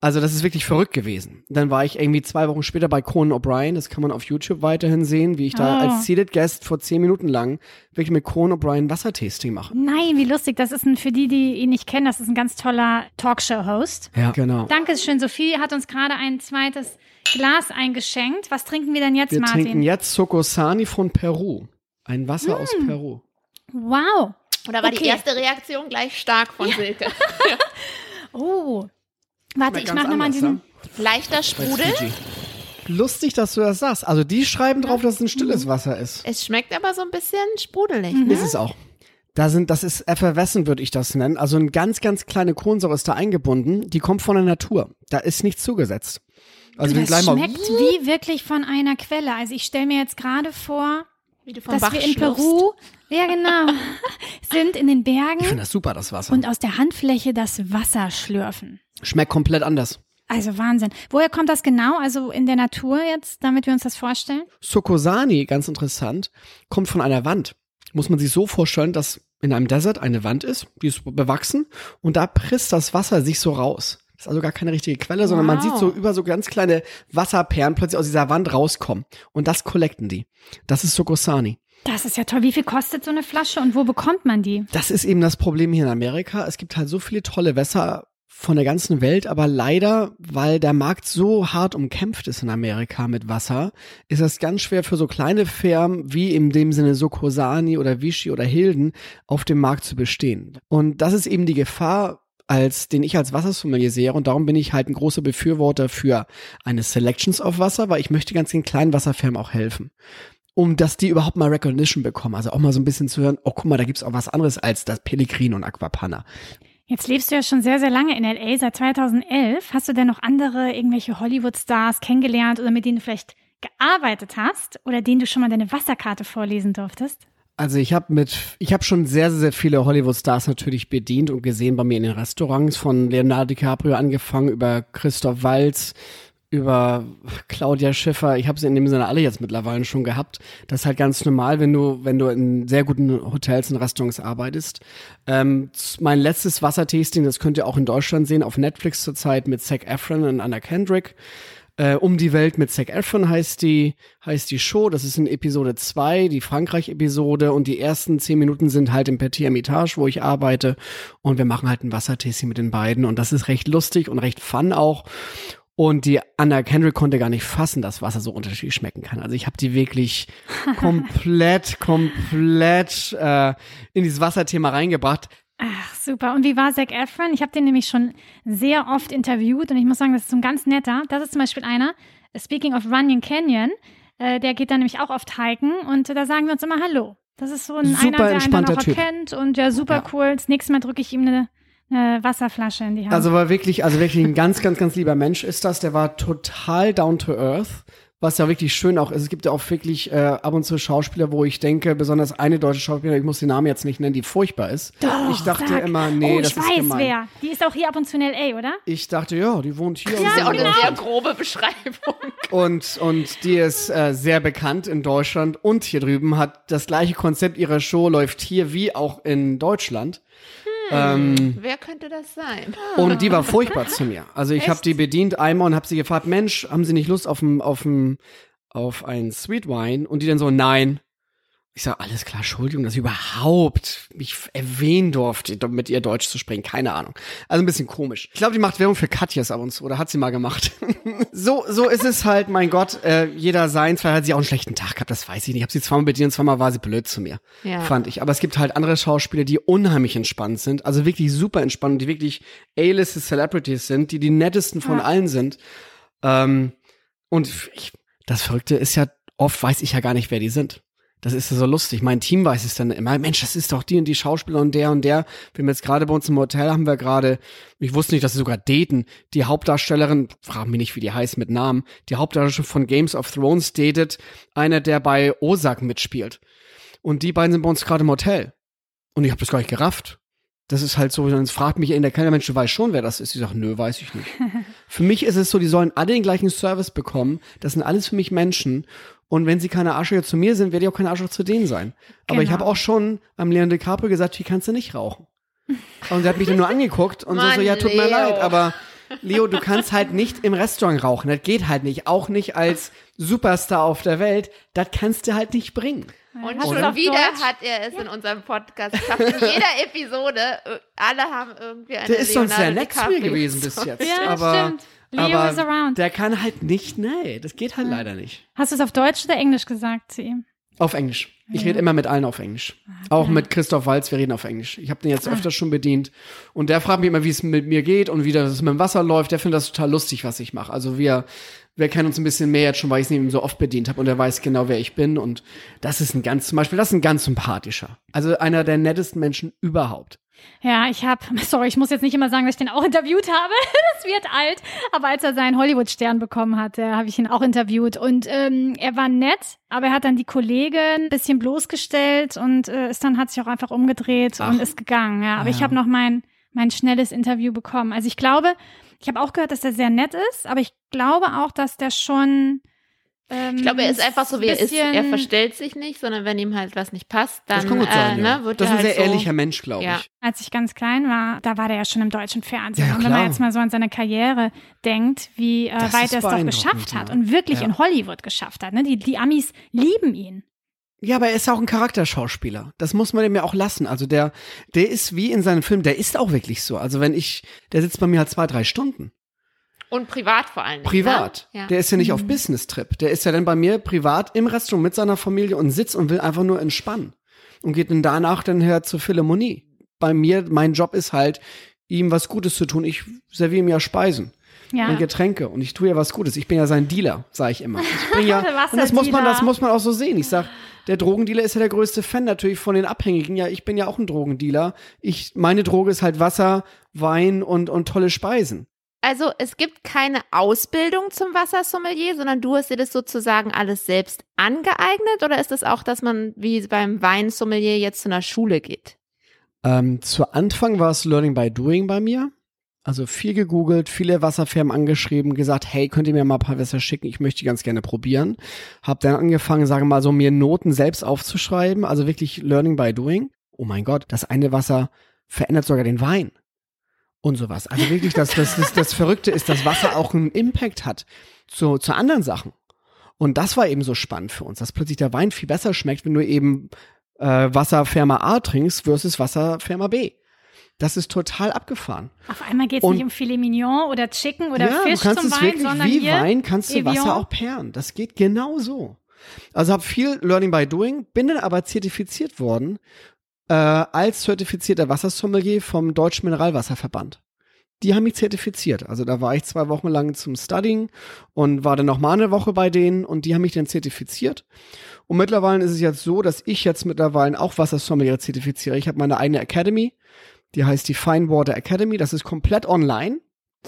Also das ist wirklich verrückt gewesen. Dann war ich irgendwie zwei Wochen später bei Conan O'Brien, das kann man auf YouTube weiterhin sehen, wie ich da Oh. als Seated Guest vor zehn Minuten lang wirklich mit Conan O'Brien Wassertasting mache. Nein, wie lustig. Das ist ein, für die, die ihn nicht kennen, das ist ein ganz toller Talkshow-Host. Ja, genau. Dankeschön, Sophie hat uns gerade ein zweites Glas eingeschenkt. Was trinken wir denn jetzt, Wir Martin? trinken jetzt Sokosani von Peru. Ein Wasser aus Mm. Peru. Wow. Oder war Okay. die erste Reaktion gleich stark von Silke? Oh. Warte, ich mache nochmal diesen. Leichter Bei Sprudel. Lustig, dass du das sagst. Also die schreiben drauf, dass es ein stilles Mhm. Wasser ist. Es schmeckt aber so ein bisschen sprudelig. Ist es auch. Da sind, das ist effervescent, würde ich das nennen. Also ein ganz, ganz kleine Kohlensäure ist da eingebunden. Die kommt von der Natur. Da ist nichts zugesetzt. Also das schmeckt wie wirklich von einer Quelle. Also ich stelle mir jetzt gerade vor, Wie du vom dass Bach wir in schlürfst. Peru, ja genau, sind in den Ich finde Bergen das super, das Wasser. und aus der Handfläche das Wasser schlürfen. Schmeckt komplett anders. Also Wahnsinn. Woher kommt das genau? Also in der Natur jetzt, damit wir uns das vorstellen? Sokosani, ganz interessant, kommt von einer Wand. Muss man sich so vorstellen, dass in einem Desert eine Wand ist, die ist bewachsen und da presst das Wasser sich so raus. Das ist also gar keine richtige Quelle, sondern man Wow. sieht so über so ganz kleine Wasserperlen plötzlich aus dieser Wand rauskommen. Und das collecten die. Das ist Sokosani. Das ist ja toll. Wie viel kostet so eine Flasche und wo bekommt man die? Das ist eben das Problem hier in Amerika. Es gibt halt so viele tolle Wässer von der ganzen Welt, aber leider, weil der Markt so hart umkämpft ist in Amerika mit Wasser, ist es ganz schwer für so kleine Firmen wie in dem Sinne Sokosani oder Vichy oder Hilden auf dem Markt zu bestehen. Und das ist eben die Gefahr, als den ich als Wassersommelier sehe und darum bin ich halt ein großer Befürworter für eine Selections of Wasser, weil ich möchte ganz den kleinen Wasserfirmen auch helfen um dass die überhaupt mal Recognition bekommen. Also auch mal so ein bisschen zu hören, oh guck mal, da gibt's auch was anderes als das Pellegrin und Aquapanna. Jetzt lebst du ja schon sehr, sehr lange in L.A., seit 2011. Hast du denn noch andere, irgendwelche Hollywood-Stars kennengelernt oder mit denen du vielleicht gearbeitet hast oder denen du schon mal deine Wasserkarte vorlesen durftest? Also ich habe mit, ich habe schon sehr, sehr viele Hollywood-Stars natürlich bedient und gesehen bei mir in den Restaurants, von Leonardo DiCaprio angefangen über Christoph Waltz, über Claudia Schiffer. Ich habe sie in dem Sinne alle jetzt mittlerweile schon gehabt. Das ist halt ganz normal, wenn du, wenn du in sehr guten Hotels und Restaurants arbeitest. Ähm, mein letztes Wassertasting, das könnt ihr auch in Deutschland sehen, auf Netflix zurzeit mit Zac Efron und Anna Kendrick. Äh, um die Welt mit Zac Efron heißt die, heißt die Show. Das ist in Episode 2, die Frankreich-Episode. Und die ersten zehn Minuten sind halt im Petit Hermitage, wo ich arbeite. Und wir machen halt ein Wassertasting mit den beiden. Und das ist recht lustig und recht fun auch. Und die Anna Kendrick konnte gar nicht fassen, dass Wasser so unterschiedlich schmecken kann. Also ich habe die wirklich komplett, komplett äh, in dieses Wasserthema reingebracht. Ach, super. Und wie war Zac Efron? Ich habe den nämlich schon sehr oft interviewt und ich muss sagen, das ist so ein ganz netter. Das ist zum Beispiel einer, speaking of Runyon Canyon, äh, der geht dann nämlich auch oft hiken und da sagen wir uns immer Hallo. Das ist so ein Super einer, der einen dann auch entspannter erkennt und ja, super Ja. cool. Das nächste Mal drücke ich ihm eine, eine Wasserflasche in die Hand. Also war wirklich, also wirklich ein ganz, ganz, ganz lieber Mensch ist das. Der war total down to earth. Was ja wirklich schön auch ist. Es gibt ja auch wirklich äh, ab und zu Schauspieler, wo ich denke, besonders eine deutsche Schauspielerin, ich muss den Namen jetzt nicht nennen, die furchtbar ist. Doch, ich dachte sag. immer, nee, oh, das ich ist weiß gemein. wer. Die ist auch hier ab und zu in L.A., oder? Ich dachte, ja, die wohnt hier. Das ist ja auch und, eine so. sehr grobe Beschreibung. und, und die ist äh, sehr bekannt in Deutschland und hier drüben hat das gleiche Konzept ihrer Show, läuft hier wie auch in Deutschland. Ähm, Wer könnte das sein? Und die war furchtbar zu mir. Also ich habe die bedient einmal und habe sie gefragt, Mensch, haben Sie nicht Lust auf ein, auf ein, auf ein Sweet Wine? Und die dann so, nein. Ich sage, alles klar, Entschuldigung, dass ich überhaupt mich erwähnen durfte, mit ihr Deutsch zu sprechen. Keine Ahnung. Also ein bisschen komisch. Ich glaube, die macht Werbung für Katjas ab und zu, oder hat sie mal gemacht. so, so ist es halt, mein Gott, äh, jeder seins. Vielleicht hat sie auch einen schlechten Tag gehabt, das weiß ich nicht. Ich habe sie zweimal bedient und zweimal war sie blöd zu mir. Ja. Fand ich. Aber es gibt halt andere Schauspieler, die unheimlich entspannt sind, also wirklich super entspannt, die wirklich A-liste Celebrities sind, die die nettesten von Ja. allen sind. Ähm, und ich, das Verrückte ist ja, oft weiß ich ja gar nicht, wer die sind. Das ist ja so lustig. Mein Team weiß es dann immer. Mensch, das ist doch die und die Schauspieler und der und der. Wir haben jetzt gerade bei uns im Hotel haben wir gerade, ich wusste nicht, dass sie sogar daten. Die Hauptdarstellerin, frag mich nicht, wie die heißt mit Namen, die Hauptdarstellerin von Games of Thrones datet einer, der bei Osak mitspielt. Und die beiden sind bei uns gerade im Hotel. Und ich habe das gar nicht gerafft. Das ist halt so, dann fragt mich in der Kellner, Mensch, du weißt schon, wer das ist. Ich sag, nö, weiß ich nicht. für mich ist es so, die sollen alle den gleichen Service bekommen. Das sind alles für mich Menschen. Und wenn sie keine Arschlöcher zu mir sind, werde ich auch kein Arschloch zu denen sein. Aber ich Genau. habe auch schon am Leon DiCaprio gesagt, hier kannst du nicht rauchen. Und sie hat mich dann nur angeguckt und so, so, Mann, ja, tut mir Leo. leid, aber Leo, du kannst halt nicht im Restaurant rauchen. Das geht halt nicht. Auch nicht als Superstar auf der Welt. Das kannst du halt nicht bringen. Und schon auf wieder hat er es in unserem Podcast geschafft. In jeder Episode, äh, alle haben irgendwie eine Der ist sonst sehr nett zu mir gewesen bis jetzt. Ja, aber, stimmt. Leo is around. der kann halt nicht, nee, das geht halt leider nicht. Hast du es auf Deutsch oder Englisch gesagt zu ihm? Auf Englisch. Ich rede immer mit allen auf Englisch. Auch mit Christoph Walz, wir reden auf Englisch. Ich habe den Ah. jetzt öfters schon bedient. Und der fragt mich immer, wie es mit mir geht und wie das mit dem Wasser läuft. Der findet das total lustig, was ich mache. Also wir, wir kennen uns ein bisschen mehr jetzt schon, weil ich es ihm so oft bedient habe und er weiß genau, wer ich bin. Und das ist ein ganz, zum Beispiel, das ist ein ganz sympathischer. Also einer der nettesten Menschen überhaupt. Ja, ich habe, sorry, ich muss jetzt nicht immer sagen, dass ich den auch interviewt habe. Das wird alt. Aber als er seinen Hollywood-Stern bekommen hat, habe ich ihn auch interviewt. Und ähm, er war nett, aber er hat dann die Kollegin ein bisschen bloßgestellt und äh, ist dann hat sich auch einfach umgedreht Ach. und ist gegangen. Ja, aber Ja. ich habe noch mein mein schnelles Interview bekommen. Also ich glaube, ich habe auch gehört, dass er sehr nett ist, aber ich glaube auch, dass der schon ähm, Ich glaube, er ist einfach so, wie er ist. Er verstellt sich nicht, sondern wenn ihm halt was nicht passt, dann Das kann gut sein, äh, ja. ne, wird Das ist er ein halt sehr so, ehrlicher Mensch, glaube Ja. ich. als ich ganz klein war, da war der ja schon im deutschen Fernsehen. Ja, ja, und wenn man jetzt mal so an seine Karriere denkt, wie äh, weit er es doch geschafft hat und wirklich Ja. in Hollywood geschafft hat. Ne? Die, die Amis lieben ihn. Ja, aber er ist auch ein Charakterschauspieler. Das muss man ihm ja auch lassen. Also der, der ist wie in seinem Film, der ist auch wirklich so. Also wenn ich, der sitzt bei mir halt zwei, drei Stunden. Und privat vor allen Dingen. Privat. Ne? Ja. Der ist ja nicht Mhm. auf Business-Trip. Der ist ja dann bei mir privat im Restaurant mit seiner Familie und sitzt und will einfach nur entspannen. Und geht dann danach dann her zur Philharmonie. Bei mir, mein Job ist halt, ihm was Gutes zu tun. Ich serviere ihm ja Speisen Ja. und Getränke und ich tue ja was Gutes. Ich bin ja sein Dealer, sage ich immer. Ich bring ja, Was und das muss man, das muss man auch so sehen. Ich sag, der Drogendealer ist ja der größte Fan natürlich von den Abhängigen. Ja, ich bin ja auch ein Drogendealer. Ich, meine Droge ist halt Wasser, Wein und, und tolle Speisen. Also es gibt keine Ausbildung zum Wassersommelier, sondern du hast dir das sozusagen alles selbst angeeignet oder ist es das auch, dass man wie beim Weinsommelier jetzt zu einer Schule geht? Ähm, zu Anfang war es Learning by Doing bei mir. Also viel gegoogelt, viele Wasserfirmen angeschrieben, gesagt, hey, könnt ihr mir mal ein paar Wässer schicken? Ich möchte die ganz gerne probieren. Hab dann angefangen, sagen wir mal so, mir Noten selbst aufzuschreiben, also wirklich Learning by Doing. Oh mein Gott, das eine Wasser verändert sogar den Wein und sowas. Also wirklich, das, das, das, das Verrückte ist, dass Wasser auch einen Impact hat zu, zu anderen Sachen. Und das war eben so spannend für uns, dass plötzlich der Wein viel besser schmeckt, wenn du eben äh, Wasserfirma A trinkst versus Wasserfirma B. Das ist total abgefahren. Auf einmal geht es nicht um Filet Mignon oder Chicken oder ja, Fisch du kannst zum es Wein, wirklich sondern wie Wein kannst du Evian. Wasser auch pairen. Das geht genau so. Also habe viel Learning by Doing, bin dann aber zertifiziert worden äh, als zertifizierter Wassersommelier vom Deutschen Mineralwasserverband. Die haben mich zertifiziert. Also da war ich zwei Wochen lang zum Studying und war dann noch mal eine Woche bei denen und die haben mich dann zertifiziert. Und mittlerweile ist es jetzt so, dass ich jetzt mittlerweile auch Wassersommelier zertifiziere. Ich habe meine eigene Academy, die heißt die Fine Water Academy. Das ist komplett online.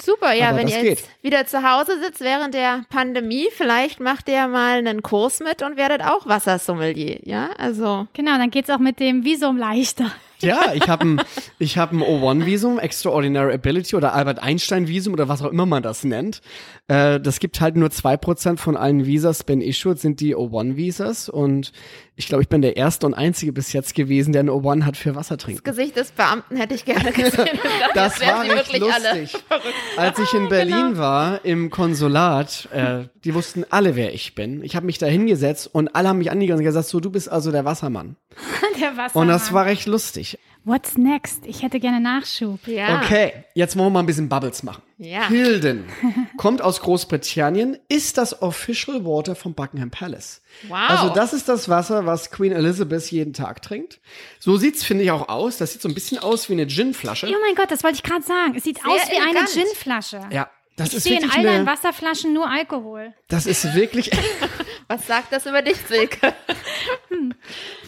Super, ja, Aber wenn ihr jetzt wieder zu Hause sitzt während der Pandemie, vielleicht macht ihr mal einen Kurs mit und werdet auch Wassersommelier, ja? Also Genau, dann geht's auch mit dem Visum leichter. Ja, ich habe ein, ich hab ein O1-Visum, Extraordinary Ability oder Albert Einstein-Visum oder was auch immer man das nennt. Äh, das gibt halt nur zwei Prozent von allen Visas been issued, sind die O1-Visas. Und ich glaube, ich bin der erste und einzige bis jetzt gewesen, der ein O1 hat für Wasser das trinken. Gesicht des Beamten hätte ich gerne gesehen. Das war alle lustig. Als ich in Berlin war, im Konsulat, äh, die wussten alle, wer ich bin. Ich habe mich da hingesetzt und alle haben mich angegangen und gesagt, so, du bist also der Wassermann. Der Wassermann. Und das war recht lustig. What's next? Ich hätte gerne Nachschub. Ja. Okay, jetzt wollen wir mal ein bisschen Bubbles machen. Ja. Hilden kommt aus Großbritannien, ist das Official Water vom Buckingham Palace. Wow. Also das ist das Wasser, was Queen Elizabeth jeden Tag trinkt. So sieht's finde ich auch aus. Das sieht so ein bisschen aus wie eine Ginflasche. Oh mein Gott, das wollte ich gerade sagen. Es sieht Sehr aus wie eine elegant. Ginflasche. Ja, das Ich ist sehe in wirklich all deinen eine, Wasserflaschen nur Alkohol. das ist wirklich Was sagt das über dich, Silke?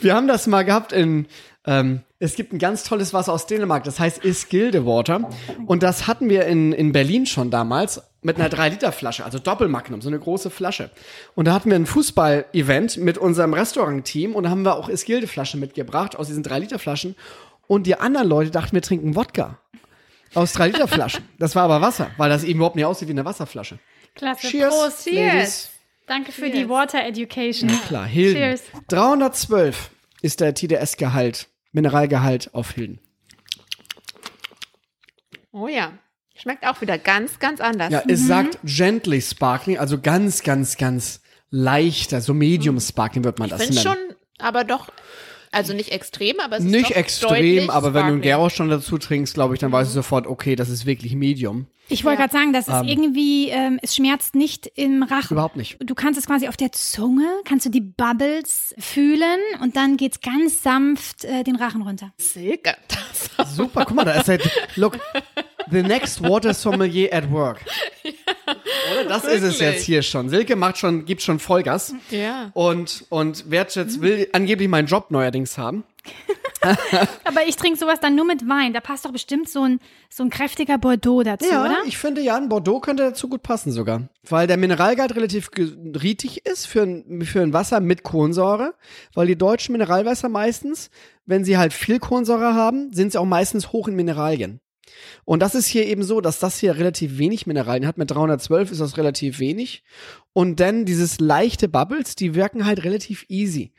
Wir haben das mal gehabt in, ähm, es gibt ein ganz tolles Wasser aus Dänemark, das heißt Iskilde Water. Und das hatten wir in, in Berlin schon damals mit einer 3-Liter-Flasche, also Doppelmagnum, so eine große Flasche. Und da hatten wir ein Fußball-Event mit unserem Restaurant-Team und da haben wir auch Iskilde-Flaschen mitgebracht aus diesen 3-Liter-Flaschen. Und die anderen Leute dachten, wir trinken Wodka. Aus 3-Liter-Flaschen. Das war aber Wasser, weil das eben überhaupt nicht aussieht wie eine Wasserflasche. Klasse. Cheers, Prost. Ladies. Danke für Cheers. die Water Education. Klar, Hilden. Cheers. 312 ist der TDS-Gehalt, Mineralgehalt auf Hilden. Oh ja. Schmeckt auch wieder ganz, ganz anders. Ja, es sagt gently sparkling, also ganz, ganz, ganz leichter, so medium sparkling wird man ich das finde nennen. schon, aber doch, also nicht extrem, aber es ist Nicht doch extrem, deutlich aber wenn du einen sparkling. Gero schon dazu trinkst, glaube ich, dann weißt du sofort, okay, das ist wirklich medium. Ich wollte Ja. gerade sagen, das ist irgendwie, ähm, es schmerzt nicht im Rachen. Überhaupt nicht. Du kannst es quasi auf der Zunge, kannst du die Bubbles fühlen und dann geht's ganz sanft äh, den Rachen runter. Silke, das Super, guck mal, da ist halt, look, the next water sommelier at work. Oder? Das ist es wirklich. jetzt hier schon. Silke macht schon, gibt schon Vollgas. Ja. Und, und Wertschätz will angeblich meinen Job neuerdings haben. Aber ich trinke sowas dann nur mit Wein. Da passt doch bestimmt so ein, so ein kräftiger Bordeaux dazu, Ja, oder? ich finde ja, ein Bordeaux könnte dazu gut passen sogar. Weil der Mineralgehalt relativ rietig ist für ein, für ein Wasser mit Kohlensäure. Weil die deutschen Mineralwässer meistens, wenn sie halt viel Kohlensäure haben, sind sie auch meistens hoch in Mineralien. Und das ist hier eben so, dass das hier relativ wenig Mineralien hat. Mit 312 ist das relativ wenig. Und dann dieses leichte Bubbles, die wirken halt relativ easy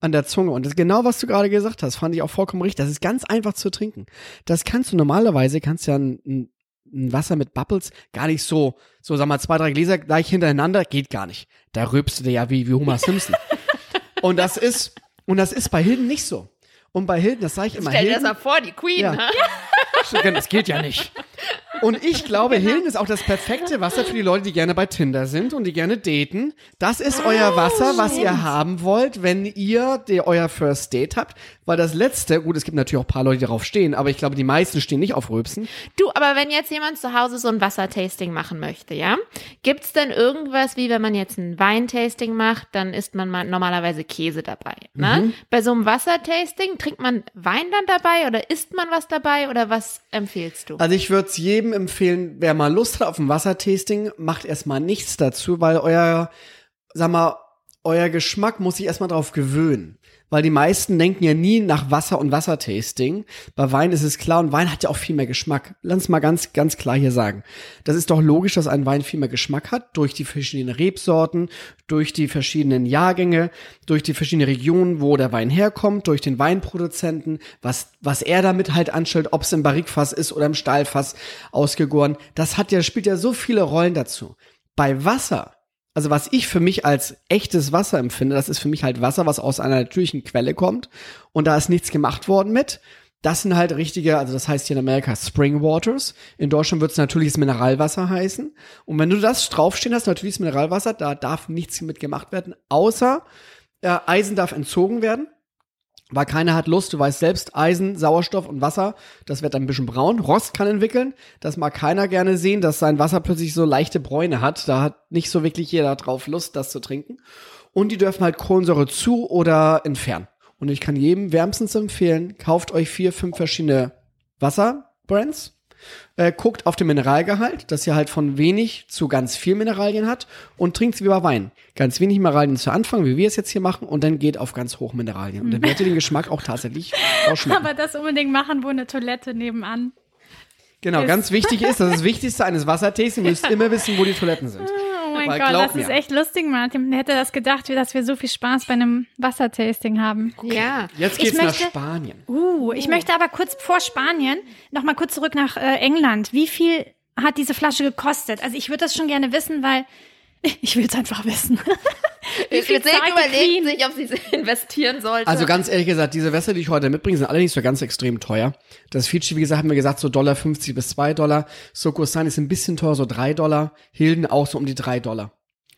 an der Zunge. Und das genau, was du gerade gesagt hast, fand ich auch vollkommen richtig. Das ist ganz einfach zu trinken. Das kannst du normalerweise, kannst ja ein, ein, ein Wasser mit Bubbles gar nicht so, so sag mal, zwei, drei Gläser gleich hintereinander, geht gar nicht. Da rülpst du ja wie, wie Homer Simpson. und das ist, und das ist bei Hilden nicht so. Und bei Hilden, das sage ich immer, Stell dir das mal vor, die Queen, Ja. ne? das geht ja nicht. Und ich glaube, Hilden ist auch das perfekte Wasser für die Leute, die gerne bei Tinder sind und die gerne daten. Das ist euer Wasser, was ihr haben wollt, wenn ihr die, euer First Date habt. Weil das letzte, gut, es gibt natürlich auch ein paar Leute, die darauf stehen, aber ich glaube, die meisten stehen nicht auf Rülpsen. Du, aber wenn jetzt jemand zu Hause so ein Wassertasting machen möchte, ja, gibt's denn irgendwas, wie wenn man jetzt ein Weintasting macht, dann isst man mal normalerweise Käse dabei, ne? Mhm. Bei so einem Wassertasting trinkt man Wein dann dabei oder isst man was dabei oder was empfiehlst du? Also ich würde es jedem jedem empfehlen, wer mal Lust hat auf ein Wassertasting, macht erstmal nichts dazu, weil euer, sag mal, euer Geschmack muss sich erstmal drauf gewöhnen. Weil die meisten denken ja nie nach Wasser und Wassertasting. Bei Wein ist es klar und Wein hat ja auch viel mehr Geschmack. Lass mal ganz, ganz klar hier sagen. Das ist doch logisch, dass ein Wein viel mehr Geschmack hat durch die verschiedenen Rebsorten, durch die verschiedenen Jahrgänge, durch die verschiedenen Regionen, wo der Wein herkommt, durch den Weinproduzenten, was, was er damit halt anstellt, ob es im Barrikfass ist oder im Stahlfass ausgegoren. Das hat ja, spielt ja so viele Rollen dazu. Bei Wasser also was ich für mich als echtes Wasser empfinde, das ist für mich halt Wasser, was aus einer natürlichen Quelle kommt und da ist nichts gemacht worden mit. Das sind halt richtige, also das heißt hier in Amerika Spring Waters. In Deutschland wird es natürliches Mineralwasser heißen. Und wenn du das draufstehen hast, natürliches Mineralwasser, da darf nichts mit gemacht werden, außer äh, Eisen darf entzogen werden weil keiner hat Lust, du weißt selbst, Eisen, Sauerstoff und Wasser, das wird ein bisschen braun. Rost kann entwickeln, das mag keiner gerne sehen, dass sein Wasser plötzlich so leichte Bräune hat. Da hat nicht so wirklich jeder drauf Lust, das zu trinken. Und die dürfen halt Kohlensäure zu oder entfernen. Und ich kann jedem wärmstens empfehlen, kauft euch vier, fünf verschiedene Wasserbrands äh, guckt auf den Mineralgehalt, dass ihr halt von wenig zu ganz viel Mineralien hat und trinkt wie bei Wein. Ganz wenig Mineralien zu Anfang, wie wir es jetzt hier machen, und dann geht auf ganz hoch Mineralien. Und dann werdet ihr den Geschmack auch tatsächlich ausschmecken. Aber das unbedingt machen, wo eine Toilette nebenan. Genau, ist. ganz wichtig ist, das ist das Wichtigste eines Wassertastings, ihr müsst immer wissen, wo die Toiletten sind. Oh mein Weil Gott, das ist mir. echt lustig, Martin. Hätte das gedacht, dass wir so viel Spaß bei einem Wassertasting haben? Ja. Jetzt Ich geht's nach möchte- Spanien. Uh, ich möchte aber kurz vor Spanien noch mal kurz zurück nach äh, England. Wie viel hat diese Flasche gekostet? Also ich würde das schon gerne wissen, weil ich will es einfach wissen. Wie viel die überlegt sich, ob sie investieren sollte. Also ganz ehrlich gesagt, diese Wässer, die ich heute mitbringe, sind alle nicht so ganz extrem teuer. Das Fiji, wie gesagt, haben wir gesagt, so Dollar 50 bis 2 Dollar. Sokosan ist ein bisschen teuer, so 3 Dollar. Hilden auch so um die 3 Dollar.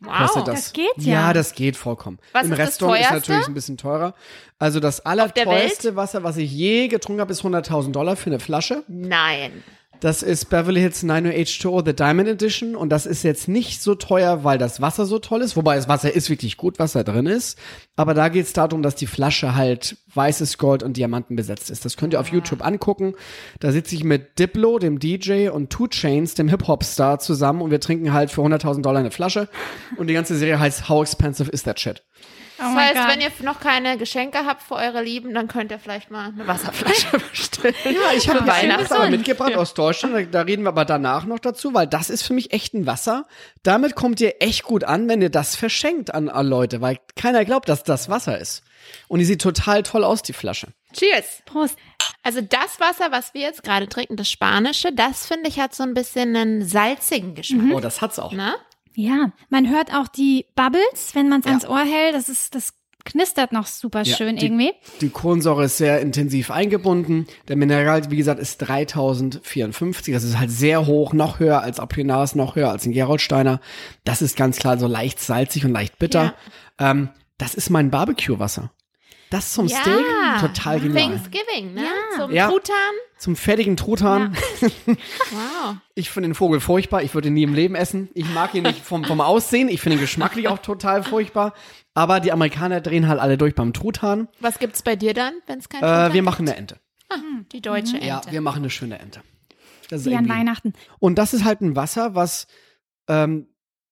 kostet das. das geht ja. Ja, das geht vollkommen. Was Im ist das Restaurant ist natürlich ein bisschen teurer. Also das allerteuerste Wasser, was ich je getrunken habe, ist 100.000 Dollar für eine Flasche. Nein. Das ist Beverly Hills 90820 The Diamond Edition und das ist jetzt nicht so teuer, weil das Wasser so toll ist, wobei das Wasser ist wirklich gut, was da drin ist. Aber da geht es darum, dass die Flasche halt weißes Gold und Diamanten besetzt ist. Das könnt ihr auf YouTube angucken. Da sitze ich mit Diplo, dem DJ, und Two Chains, dem Hip-Hop-Star, zusammen und wir trinken halt für 100.000 Dollar eine Flasche. Und die ganze Serie heißt How Expensive is That Shit? Oh Das heißt, Gott. wenn ihr noch keine Geschenke habt für eure Lieben, dann könnt ihr vielleicht mal eine Wasserflasche bestellen. Ja, ich habe Weihnachten mitgebracht aus Deutschland. Da, reden wir aber danach noch dazu, weil das ist für mich echt ein Wasser. Damit kommt ihr echt gut an, wenn ihr das verschenkt an, Leute, weil keiner glaubt, dass das Wasser ist. Und die sieht total toll aus, die Flasche. Cheers. Prost. Also das Wasser, was wir jetzt gerade trinken, das Spanische, das finde ich hat so ein bisschen einen salzigen Geschmack. Oh, das hat's auch. Ne? Ja, man hört auch die Bubbles, wenn man es Ja. ans Ohr hält. Das ist, das knistert noch super Ja, schön die, irgendwie. Die Kohlensäure ist sehr intensiv eingebunden. Der Mineral, wie gesagt, ist 3054. Das ist halt sehr hoch, noch höher als Apollinaris, noch höher als ein Gerolsteiner. Das ist ganz klar so leicht salzig und leicht bitter. Ähm, das ist mein Barbecue-Wasser. Das zum Ja. Steak total genial. Thanksgiving, ne? Ja. Zum Ja. Truthahn. Zum fertigen Truthahn. Wow. Ich finde den Vogel furchtbar. Ich würde ihn nie im Leben essen. Ich mag ihn nicht vom, vom Aussehen. Ich finde ihn geschmacklich auch total furchtbar. Aber die Amerikaner drehen halt alle durch beim Truthahn. Was gibt's bei dir dann, wenn es kein Äh, Truthahn wir machen eine Ente. gibt? Die deutsche Ente. Ja, wir machen eine schöne Ente. Das Wie an Weihnachten. Und das ist halt ein Wasser, was, ähm,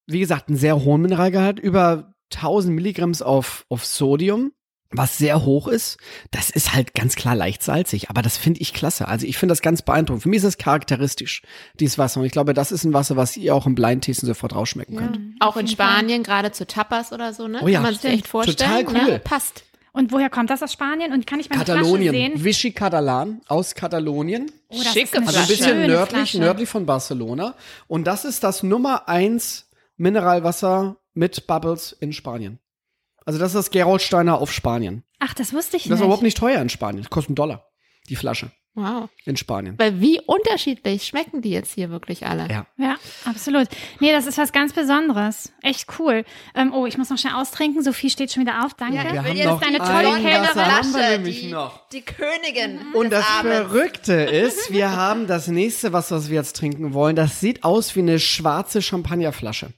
wie gesagt, einen sehr hohen Mineralgehalt, über 1000 Milligramm auf, auf Sodium, was sehr hoch ist. Das ist halt ganz klar leicht salzig, aber das finde ich klasse. Also ich finde das ganz beeindruckend. Für mich ist es charakteristisch, dieses Wasser. Und ich glaube, das ist ein Wasser, was ihr auch im Blindtesten sofort rausschmecken könnt. Auch in Spanien, gerade zu Tapas oder so, ne? Oh ja, Kann man sich echt vorstellen. Total cool. Ne? Passt. Und woher kommt das aus Spanien? Und kann ich meine Flasche Katalonien, sehen? Vichy Catalan aus Katalonien. Oh, das Schicke ist eine Also ein Flasche. bisschen nördlich, Flasche. nördlich von Barcelona. Und das ist das Nummer eins Mineralwasser mit Bubbles in Spanien. Also das ist das Gerolsteiner auf Spanien. Ach, das wusste ich Das ist nicht. überhaupt nicht teuer in Spanien. Das kostet einen Dollar, die Flasche Wow. in Spanien. Weil wie unterschiedlich schmecken die jetzt hier wirklich alle? Ja. Ja, absolut. Nee, das ist was ganz Besonderes. Echt cool. Ähm, oh, ich muss noch schnell austrinken. Sophie steht schon wieder auf. Danke. Ja, ich Wir will haben jetzt noch eine ein tolle nämlich die, noch. die Königin Und des das Abends. Verrückte ist, wir haben das nächste, was, was wir jetzt trinken wollen, das sieht aus wie eine schwarze Champagnerflasche.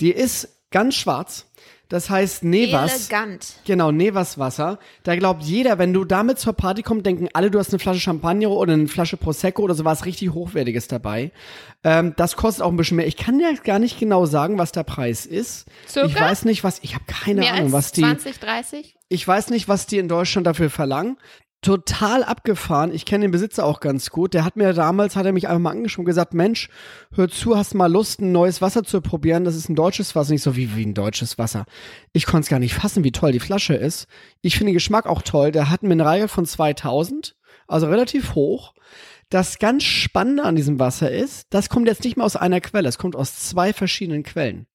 Die ist ganz schwarz. Das heißt Nevas. Elegant. Genau, Nevas Wasser. Da glaubt jeder, wenn du damit zur Party kommst, denken alle, du hast eine Flasche Champagner oder eine Flasche Prosecco oder sowas richtig Hochwertiges dabei. Ähm, das kostet auch ein bisschen mehr. Ich kann ja gar nicht genau sagen, was der Preis ist. Circa? Ich weiß nicht, was, ich habe keine Mehr Ahnung, was die, 20, 30? ich weiß nicht, was die in Deutschland dafür verlangen. Total abgefahren. Ich kenne den Besitzer auch ganz gut. Der hat mir damals, hat er mich einfach mal angesprochen und gesagt, Mensch, hör zu, hast mal Lust, ein neues Wasser zu probieren? Das ist ein deutsches Wasser. Nicht so wie, wie ein deutsches Wasser. Ich konnte es gar nicht fassen, wie toll die Flasche ist. Ich finde den Geschmack auch toll. Der hat einen Mineralwert von 2000, also relativ hoch. Das ganz Spannende an diesem Wasser ist, das kommt jetzt nicht mehr aus einer Quelle, es kommt aus zwei verschiedenen Quellen.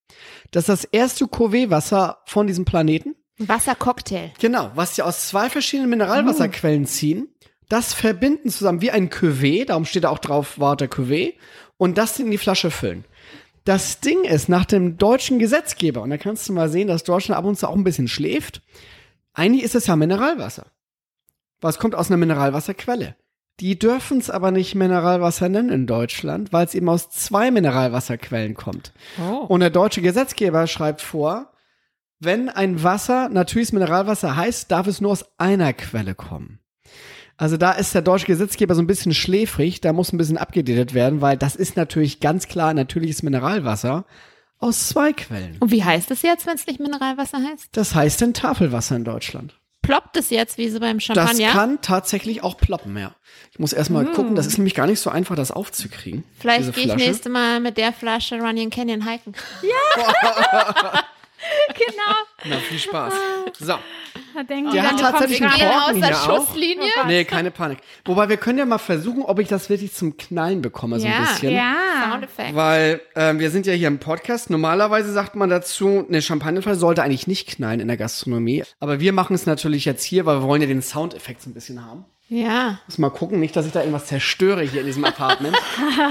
Das ist das erste Cuvée-Wasser von diesem Planeten. Wassercocktail. Genau, was sie aus zwei verschiedenen Mineralwasserquellen ziehen, das verbinden zusammen wie ein Cuvée, darum steht da auch drauf Water Cuvée, und das in die Flasche füllen. Das Ding ist, nach dem deutschen Gesetzgeber, und da kannst du mal sehen, dass Deutschland ab und zu auch ein bisschen schläft, eigentlich ist es ja Mineralwasser. Was kommt aus einer Mineralwasserquelle? Die dürfen es aber nicht Mineralwasser nennen in Deutschland, weil es eben aus zwei Mineralwasserquellen kommt. Oh. Und der deutsche Gesetzgeber schreibt vor, wenn ein Wasser natürliches Mineralwasser heißt, darf es nur aus einer Quelle kommen. Also da ist der deutsche Gesetzgeber so ein bisschen schläfrig, da muss ein bisschen abgedatet werden, weil das ist natürlich ganz klar natürliches Mineralwasser aus zwei Quellen. Und wie heißt es jetzt, wenn es nicht Mineralwasser heißt? Das heißt dann Tafelwasser in Deutschland. Ploppt es jetzt wie so beim Das Champagner? kann tatsächlich auch ploppen, ja. Ich muss erstmal gucken, das ist nämlich gar nicht so einfach, das aufzukriegen. Vielleicht gehe ich nächste Mal mit der Flasche Runyon Canyon hiken. Genau. Na, viel Spaß. So. Da denken Der die hat tatsächlich einen. Korken aus der hier auch. Schusslinie. Nee, keine Panik. Wobei wir können ja mal versuchen, ob ich das wirklich zum Knallen bekomme, so Ja, ein bisschen. Ja. Soundeffekt. Weil ähm, wir sind ja hier im Podcast. Normalerweise sagt man dazu, eine Champagnerflasche sollte eigentlich nicht knallen in der Gastronomie. Aber wir machen es natürlich jetzt hier, weil wir wollen ja den Soundeffekt so ein bisschen haben. Ja. Muss mal gucken, nicht, dass ich da irgendwas zerstöre hier in diesem Apartment.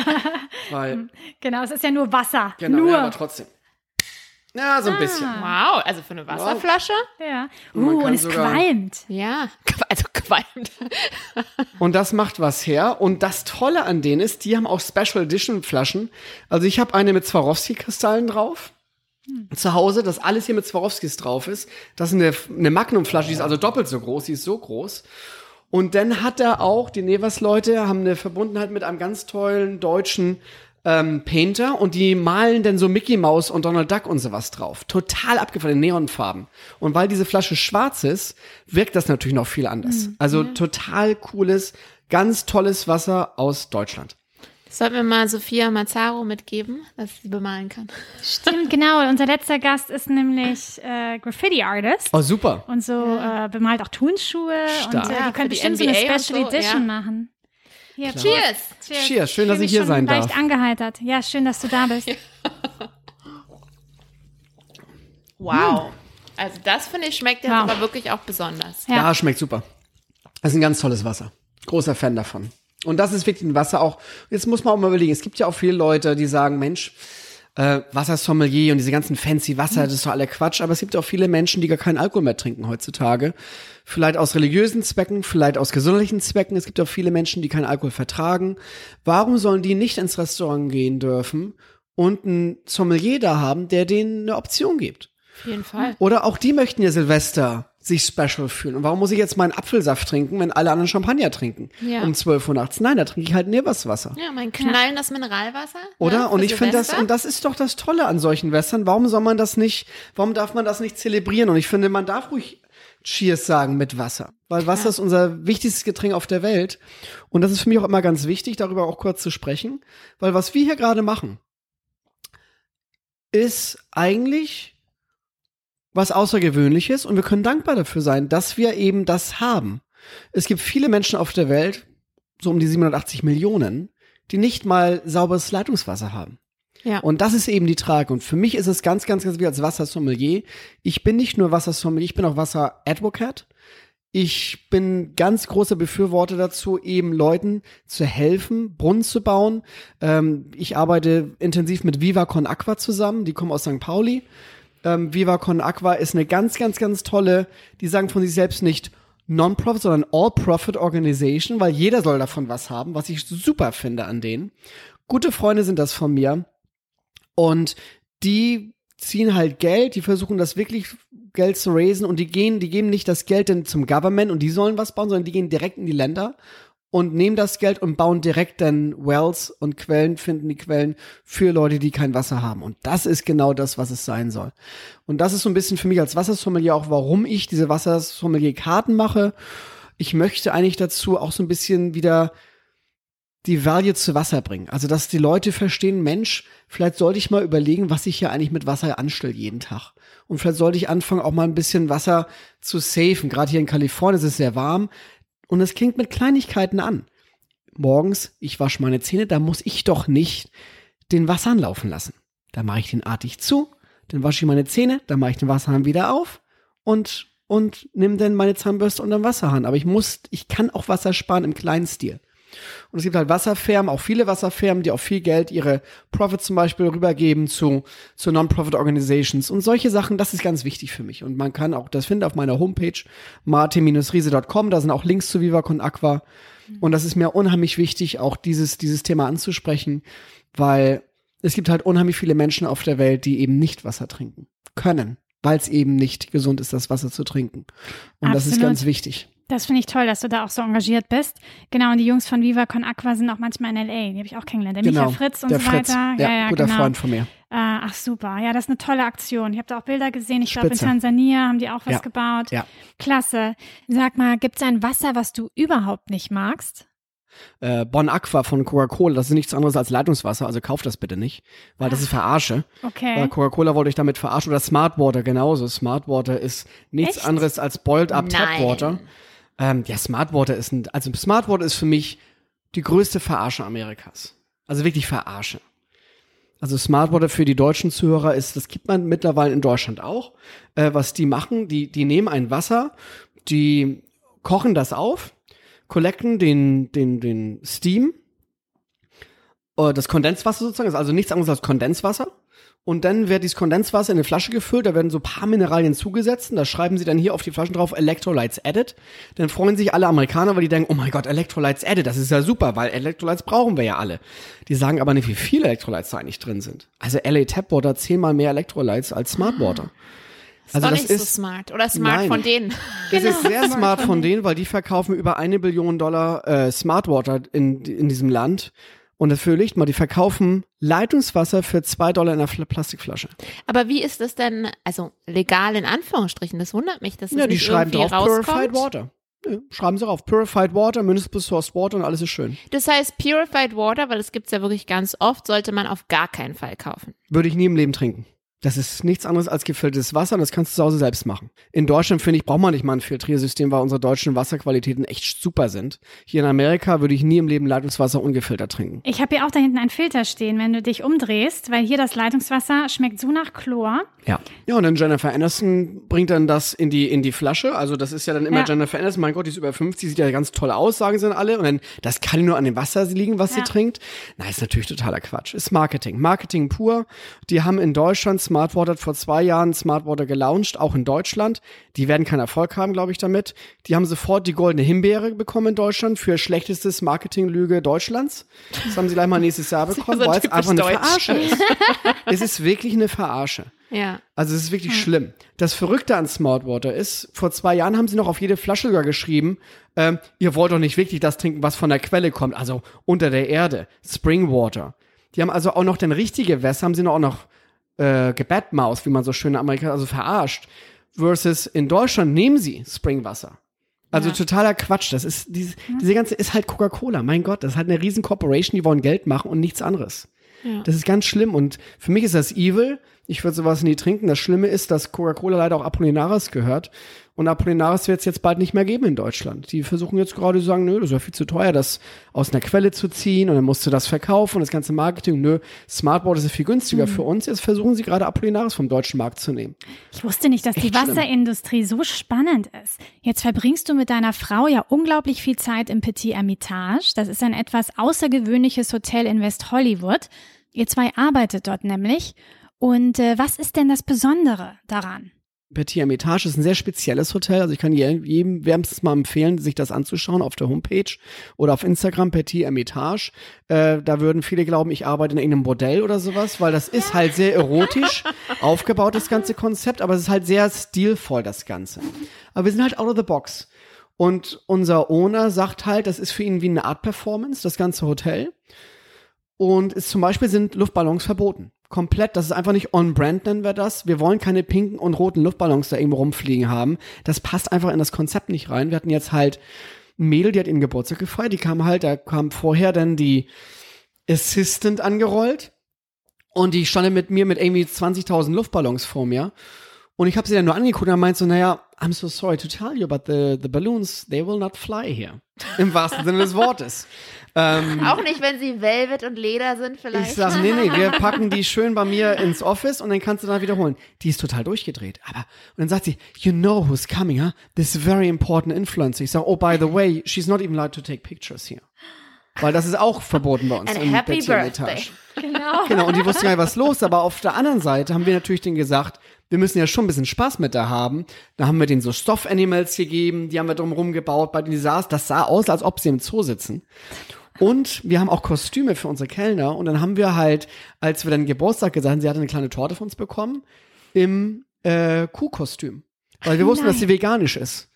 weil, Genau, es ist ja nur Wasser. genau, nur. ja, aber trotzdem. Ja, so ein bisschen. Wow, also für eine Wasserflasche? Ja. Uh, kann und es sogar- qualmt. Ja. Also qualmt. Und das macht was her. Und das Tolle an denen ist, die haben auch Special Edition Flaschen. Also ich habe eine mit Swarovski-Kristallen drauf. Zu Hause, dass alles hier mit Swarovskis drauf ist. Das ist eine, eine Magnum-Flasche, die ist also doppelt so groß, die ist so groß. Und dann hat er auch, die Nevers-Leute haben eine Verbundenheit mit einem ganz tollen deutschen ähm, Painter und die malen dann so Mickey Mouse und Donald Duck und sowas drauf. Total abgefahren in Neonfarben. Und weil diese Flasche schwarz ist, wirkt das natürlich noch viel anders. Also total cooles, ganz tolles Wasser aus Deutschland. Sollten wir mal Sophia Mazzaro mitgeben, dass sie bemalen kann. Stimmt, genau. Unser letzter Gast ist nämlich äh, Graffiti-Artist. Oh, super. Und so äh, bemalt auch Turnschuhe. Stark. Und äh, Ja, die können für die bestimmt so eine Special so, Edition ja. machen. Hier, Cheers! Cheers. Cheers, schön, dass ich hier sein leicht darf. angeheitert. Ja, schön, dass du da bist. Wow. Also das finde ich schmeckt jetzt Wow. aber wirklich auch besonders. Ja. Ja. schmeckt super. Das ist ein ganz tolles Wasser. Großer Fan davon. Und das ist wirklich ein Wasser auch. Jetzt muss man auch mal überlegen. Es gibt ja auch viele Leute, die sagen, Mensch, äh, Wassersommelier und diese ganzen fancy Wasser, das ist doch alle Quatsch. Aber es gibt auch viele Menschen, die gar keinen Alkohol mehr trinken heutzutage. Vielleicht aus religiösen Zwecken, vielleicht aus gesundheitlichen Zwecken. Es gibt auch viele Menschen, die keinen Alkohol vertragen. Warum sollen die nicht ins Restaurant gehen dürfen und einen Sommelier da haben, der denen eine Option gibt? Auf jeden Fall. Oder auch die möchten ja Silvester sich special fühlen. Und warum muss ich jetzt meinen Apfelsaft trinken, wenn alle anderen Champagner trinken? Ja. Um 12 Uhr nachts. Nein, da trinke ich halt Neverswasser. Ja, mein knallendes Mineralwasser. Oder? Ja, und ich finde das, und das ist doch das Tolle an solchen Wässern. Warum soll man das nicht, warum darf man das nicht zelebrieren? Und ich finde, man darf ruhig Cheers sagen mit Wasser. Weil Wasser ist unser wichtigstes Getränk auf der Welt. Und das ist für mich auch immer ganz wichtig, darüber auch kurz zu sprechen. Weil was wir hier gerade machen, ist eigentlich was Außergewöhnliches und wir können dankbar dafür sein, dass wir eben das haben. Es gibt viele Menschen auf der Welt, so um die 780 Millionen, die nicht mal sauberes Leitungswasser haben. Ja. Und das ist eben die Trage. Und für mich ist es ganz, ganz, ganz wie als Wassersommelier. Ich bin nicht nur Wassersommelier, ich bin auch Wasseradvocate. Ich bin ganz großer Befürworter dazu, eben Leuten zu helfen, Brunnen zu bauen. Ähm, ich arbeite intensiv mit Viva Con Aqua zusammen. Die kommen aus St. Pauli. Ähm, Viva Con Aqua ist eine ganz, ganz, ganz tolle, die sagen von sich selbst nicht Non-Profit, sondern All-Profit Organization, weil jeder soll davon was haben, was ich super finde an denen. Gute Freunde sind das von mir. Und die ziehen halt Geld, die versuchen das wirklich Geld zu raisen und die gehen, die geben nicht das Geld dann zum Government und die sollen was bauen, sondern die gehen direkt in die Länder und nehmen das Geld und bauen direkt dann Wells und Quellen, finden die Quellen für Leute, die kein Wasser haben. Und das ist genau das, was es sein soll. Und das ist so ein bisschen für mich als Wassersommelier auch, warum ich diese Wassersommelier-Karten mache. Ich möchte eigentlich dazu auch so ein bisschen wieder die Value zu Wasser bringen. Also, dass die Leute verstehen, Mensch, vielleicht sollte ich mal überlegen, was ich hier eigentlich mit Wasser anstelle jeden Tag. Und vielleicht sollte ich anfangen, auch mal ein bisschen Wasser zu safen. Gerade hier in Kalifornien ist es sehr warm. Und es klingt mit Kleinigkeiten an. Morgens, ich wasche meine Zähne, da muss ich doch nicht den Wasserhahn laufen lassen. Da mache ich den artig zu, dann wasche ich meine Zähne, dann mache ich den Wasserhahn wieder auf und, und nimm dann meine Zahnbürste unter den Wasserhahn. Aber ich muss, ich kann auch Wasser sparen im kleinen Stil. Und es gibt halt Wasserfirmen, auch viele Wasserfirmen, die auch viel Geld ihre Profits zum Beispiel rübergeben zu, zu Non-Profit Organizations und solche Sachen. Das ist ganz wichtig für mich. Und man kann auch das finden auf meiner Homepage martin-riese.com. Da sind auch Links zu Viva Con Aqua. Und das ist mir unheimlich wichtig, auch dieses, dieses Thema anzusprechen, weil es gibt halt unheimlich viele Menschen auf der Welt, die eben nicht Wasser trinken können, weil es eben nicht gesund ist, das Wasser zu trinken. Und Absolut. das ist ganz wichtig. Das finde ich toll, dass du da auch so engagiert bist. Genau, und die Jungs von Viva Con Aqua sind auch manchmal in L.A. Die habe ich auch kennengelernt. Der genau, Micha Fritz und der so Fritz. weiter. Ja, ja, ja guter genau. Freund von mir. Äh, ach super, ja, das ist eine tolle Aktion. Ich habe da auch Bilder gesehen. Ich glaube, in Tansania haben die auch was ja. gebaut. Ja. Klasse. Sag mal, gibt es ein Wasser, was du überhaupt nicht magst? Äh, Bon Aqua von Coca-Cola, das ist nichts anderes als Leitungswasser, also kauft das bitte nicht, weil das ist Verarsche. Okay. Weil Coca-Cola wollte ich damit verarschen. Oder Smart Water genauso. Smart Water ist nichts Echt? anderes als Boiled Up Tap Water. Ähm, ja, Smartwater ist ein, also Smartwater ist für mich die größte Verarsche Amerikas. Also wirklich Verarsche. Also Smartwater für die deutschen Zuhörer ist, das gibt man mittlerweile in Deutschland auch. Äh, was die machen, die, die nehmen ein Wasser, die kochen das auf, collecten den, den, den Steam, äh, das Kondenswasser sozusagen, ist also nichts anderes als Kondenswasser und dann wird dieses Kondenswasser in eine Flasche gefüllt, da werden so paar Mineralien zugesetzt und da schreiben sie dann hier auf die Flaschen drauf Electrolytes added. Dann freuen sich alle Amerikaner, weil die denken, oh mein Gott, Electrolytes added, das ist ja super, weil Electrolytes brauchen wir ja alle. Die sagen aber nicht, wie viele Electrolytes da eigentlich drin sind. Also LA Tap Water zehnmal mehr Electrolytes als Smart Water. Ist also doch das nicht ist, so smart. Oder smart nein, von denen. Das genau, ist sehr smart von denen, weil die verkaufen über eine Billion Dollar äh, Smart Water in, in diesem Land. Und dafür liegt mal, die verkaufen Leitungswasser für zwei Dollar in einer Plastikflasche. Aber wie ist das denn, also legal in Anführungsstrichen? Das wundert mich, dass es ja, die nicht schreiben drauf rauskommt. Purified Water. Ja, schreiben sie drauf. Purified Water, Municipal Sourced Water und alles ist schön. Das heißt, Purified Water, weil das gibt's ja wirklich ganz oft, sollte man auf gar keinen Fall kaufen. Würde ich nie im Leben trinken. Das ist nichts anderes als gefiltertes Wasser und das kannst du zu Hause selbst machen. In Deutschland, finde ich, braucht man nicht mal ein Filtriersystem, weil unsere deutschen Wasserqualitäten echt super sind. Hier in Amerika würde ich nie im Leben Leitungswasser ungefiltert trinken. Ich habe hier auch da hinten einen Filter stehen, wenn du dich umdrehst, weil hier das Leitungswasser schmeckt so nach Chlor. Ja. Ja, und dann Jennifer Aniston bringt dann das in die, in die Flasche. Also das ist ja dann immer ja. Jennifer Aniston. Mein Gott, die ist über 50, sieht ja ganz toll aus, sagen sie dann alle. Und dann, das kann nur an dem Wasser liegen, was ja. sie trinkt. Na, ist natürlich totaler Quatsch. Ist Marketing. Marketing pur. Die haben in Deutschland Smartwater vor zwei Jahren Smartwater gelauncht, auch in Deutschland. Die werden keinen Erfolg haben, glaube ich, damit. Die haben sofort die goldene Himbeere bekommen in Deutschland für schlechtestes Marketinglüge Deutschlands. Das haben sie gleich mal nächstes Jahr bekommen, weil es einfach eine Deutsch. Verarsche ist. es ist wirklich eine Verarsche. Ja. Also es ist wirklich ja. schlimm. Das Verrückte an Smartwater ist, vor zwei Jahren haben sie noch auf jede Flasche sogar geschrieben, ähm, ihr wollt doch nicht wirklich das trinken, was von der Quelle kommt, also unter der Erde, Springwater. Die haben also auch noch den richtige Wässer, haben sie noch auch noch äh, gebadmaus, wie man so schön in Amerika, also verarscht. Versus in Deutschland nehmen sie Springwasser. Also ja. totaler Quatsch. Das ist diese, diese ganze ist halt Coca-Cola. Mein Gott, das ist halt eine riesen Corporation, die wollen Geld machen und nichts anderes. Ja. Das ist ganz schlimm und für mich ist das evil. Ich würde sowas nie trinken. Das Schlimme ist, dass Coca-Cola leider auch Apollinaris gehört. Und Apollinaris wird es jetzt bald nicht mehr geben in Deutschland. Die versuchen jetzt gerade zu sagen, nö, das ist ja viel zu teuer, das aus einer Quelle zu ziehen und dann musst du das verkaufen und das ganze Marketing, nö, Smartboard ist ja viel günstiger mhm. für uns. Jetzt versuchen sie gerade Apollinaris vom deutschen Markt zu nehmen. Ich wusste nicht, dass Echt die Wasserindustrie schlimm. so spannend ist. Jetzt verbringst du mit deiner Frau ja unglaublich viel Zeit im Petit Hermitage. Das ist ein etwas außergewöhnliches Hotel in West Hollywood. Ihr zwei arbeitet dort nämlich. Und äh, was ist denn das Besondere daran? Petit Hermitage ist ein sehr spezielles Hotel. Also ich kann jedem wärmstens mal empfehlen, sich das anzuschauen auf der Homepage oder auf Instagram Petit Hermitage. Äh, da würden viele glauben, ich arbeite in irgendeinem Bordell oder sowas, weil das ist halt sehr erotisch aufgebaut, das ganze Konzept, aber es ist halt sehr stilvoll, das Ganze. Aber wir sind halt out of the box. Und unser Owner sagt halt, das ist für ihn wie eine Art Performance, das ganze Hotel. Und es zum Beispiel sind Luftballons verboten. Komplett, das ist einfach nicht on-brand, nennen wir das. Wir wollen keine pinken und roten Luftballons da irgendwo rumfliegen haben. Das passt einfach in das Konzept nicht rein. Wir hatten jetzt halt ein Mädel, die hat ihren Geburtstag gefeiert. Die kam halt, da kam vorher dann die Assistant angerollt. Und die stand mit mir mit irgendwie 20.000 Luftballons vor mir. Und ich habe sie dann nur angeguckt und meinte so, naja, I'm so sorry to tell you, but the, the balloons, they will not fly here. Im wahrsten Sinne des Wortes. Ähm, Auch nicht, wenn sie Velvet und Leder sind vielleicht. Ich sag, nee, nee, wir packen die schön bei mir ins Office und dann kannst du dann wiederholen. Die ist total durchgedreht. Aber, und dann sagt sie, you know who's coming, huh? This very important influencer. Ich sag, oh, by the way, she's not even allowed to take pictures here. Weil das ist auch verboten bei uns And im happy birthday. Etage. Genau. Genau, und die wussten gar nicht, was los. Aber auf der anderen Seite haben wir natürlich denen gesagt, wir müssen ja schon ein bisschen Spaß mit da haben. Da haben wir denen so Stoff-Animals gegeben, die haben wir drumherum gebaut, bei denen die saß. Das sah aus, als ob sie im Zoo sitzen. Und wir haben auch Kostüme für unsere Kellner. Und dann haben wir halt, als wir dann Geburtstag gesagt haben, sie hatte eine kleine Torte von uns bekommen, im äh, Kuhkostüm. Weil wir wussten, dass sie veganisch ist.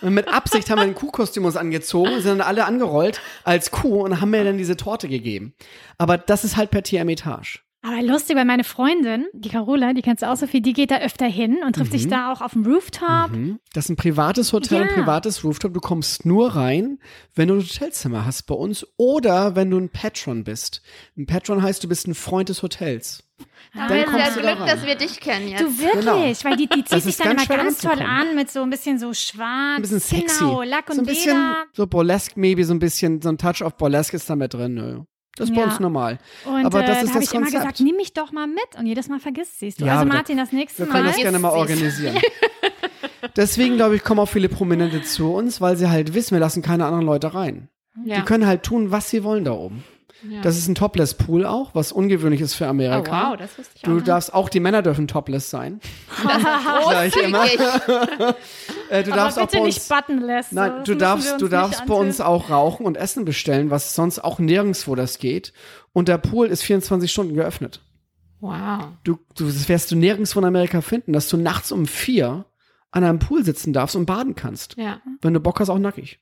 Und mit Absicht haben wir ein Kuhkostüm uns angezogen, sind dann alle angerollt als Kuh und haben mir dann diese Torte gegeben. Aber das ist halt per Hermitage. Aber lustig, weil meine Freundin, die Carola, die kennst du auch so viel, die geht da öfter hin und trifft sich da auch auf dem Rooftop. Mhm. Das ist ein privates Hotel, Ja. ein privates Rooftop. Du kommst nur rein, wenn du ein Hotelzimmer hast bei uns oder wenn du ein Patron bist. Ein Patron heißt, du bist ein Freund des Hotels. Dann Dann haben wir da Glück, rein. dass wir dich kennen jetzt. Du wirklich, Genau. weil die, die zieht sich ist dann ganz immer ganz toll an mit so ein bisschen so schwarz. Ein bisschen sexy. Genau, Lack und so ein bisschen, Leder. so burlesque maybe, so ein bisschen, so ein Touch of burlesque ist da mit drin. Das ist bei Ja. uns normal. Und Aber das äh, ist da habe ich immer Konzept. gesagt, nimm mich doch mal mit. Und jedes Mal vergisst sie es. Du. Ja, also Martin, das nächste Wir können Mal. das gerne mal organisieren. Deswegen, glaube ich, kommen auch viele Prominente zu uns, weil sie halt wissen, wir lassen keine anderen Leute rein. ja. Die können halt tun, was sie wollen da oben. Ja. Das ist ein Topless-Pool auch, was ungewöhnlich ist für oh, Amerika. wow, das wusste ich auch Du nicht. darfst auch die Männer dürfen topless sein. Das ist Gleich immer. Äh, du darfst Aber auch bitte bei nicht uns, buttonless. nein, du darfst, du darfst bei uns auch rauchen und Essen bestellen, was sonst auch nirgendwo das geht. Und der Pool ist 24 Stunden geöffnet. Wow. Du, du, das wirst du nirgendwo in Amerika finden, dass du nachts um vier an einem Pool sitzen darfst und baden kannst. Ja. Wenn du Bock hast, auch nackig.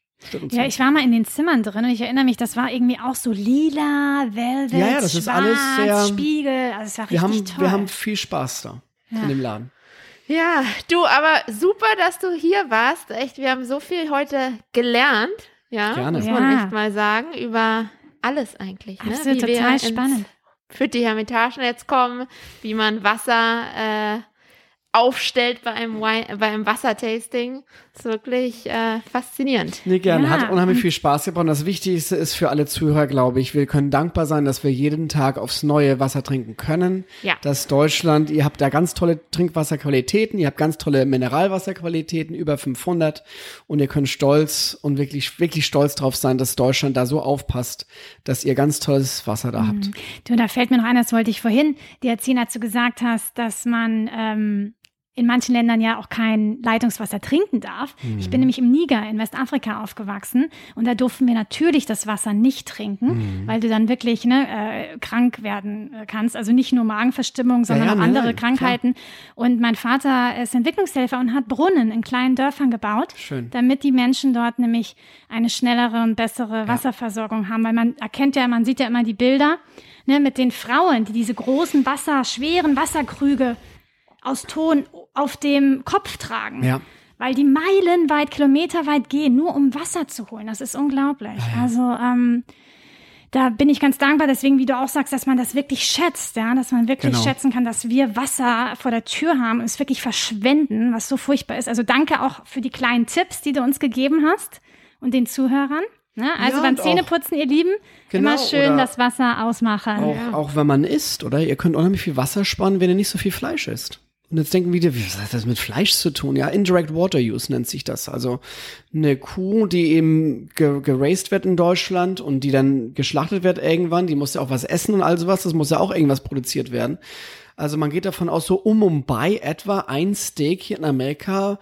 Ja, ich war mal in den Zimmern drin und ich erinnere mich, das war irgendwie auch so lila, Velvet, Ja, ja, das ist schwarz, alles sehr- Spiegel. Also es war wir richtig haben, toll. wir haben viel Spaß da Ja. in dem Laden. Ja, du, aber super, dass du hier warst. Echt, wir haben so viel heute gelernt. Ja, Gerne. muss man Ja. echt mal sagen, über alles eigentlich. Ne? Absolut, total spannend. Für die Hermitagen jetzt kommen, wie man Wasser äh, aufstellt bei einem, Wine, bei einem Wassertasting. ist wirklich äh, faszinierend. Nee, gerne. Ja. Hat unheimlich viel Spaß gebracht. Und das Wichtigste ist für alle Zuhörer, glaube ich, wir können dankbar sein, dass wir jeden Tag aufs neue Wasser trinken können. Ja. Dass Deutschland, ihr habt da ganz tolle Trinkwasserqualitäten, ihr habt ganz tolle Mineralwasserqualitäten, über 500. Und ihr könnt stolz und wirklich, wirklich stolz drauf sein, dass Deutschland da so aufpasst, dass ihr ganz tolles Wasser da habt. Du, da fällt mir noch ein, das wollte ich vorhin dir erzählen, als du gesagt hast, dass man ähm, in manchen Ländern ja auch kein Leitungswasser trinken darf. Ich Mhm. bin nämlich im Niger in Westafrika aufgewachsen und da durften wir natürlich das Wasser nicht trinken, Mhm. weil du dann wirklich ne, äh, krank werden äh, kannst. Also nicht nur Magenverstimmung, sondern ja, auch nein, andere nein, Krankheiten. Und mein Vater ist Entwicklungshelfer und hat Brunnen in kleinen Dörfern gebaut, Schön. damit die Menschen dort nämlich eine schnellere und bessere Wasserversorgung haben. Weil man erkennt ja, man sieht ja immer die Bilder ne, mit den Frauen, die diese großen Wasser, schweren Wasserkrüge aus Ton auf dem Kopf tragen. Ja. Weil die meilenweit, kilometerweit gehen, nur um Wasser zu holen. Das ist unglaublich. Also ähm, da bin ich ganz dankbar, deswegen, wie du auch sagst, dass man das wirklich schätzt, ja, dass man wirklich Genau. schätzen kann, dass wir Wasser vor der Tür haben und es wirklich verschwenden, was so furchtbar ist. Also danke auch für die kleinen Tipps, die du uns gegeben hast und den Zuhörern. Ne? Also Ja, beim Zähneputzen, ihr Lieben, Genau, immer schön das Wasser ausmachen. Auch, auch wenn man isst, oder? Ihr könnt unheimlich viel Wasser sparen, wenn ihr nicht so viel Fleisch isst. Und jetzt denken wieder, wie was hat das mit Fleisch zu tun? Ja, Indirect Water Use nennt sich das. Also eine Kuh, die eben ge geraced wird in Deutschland und die dann geschlachtet wird irgendwann, die muss ja auch was essen und all sowas, das muss ja auch irgendwas produziert werden. Also man geht davon aus, so um Mumbai etwa ein Steak hier in Amerika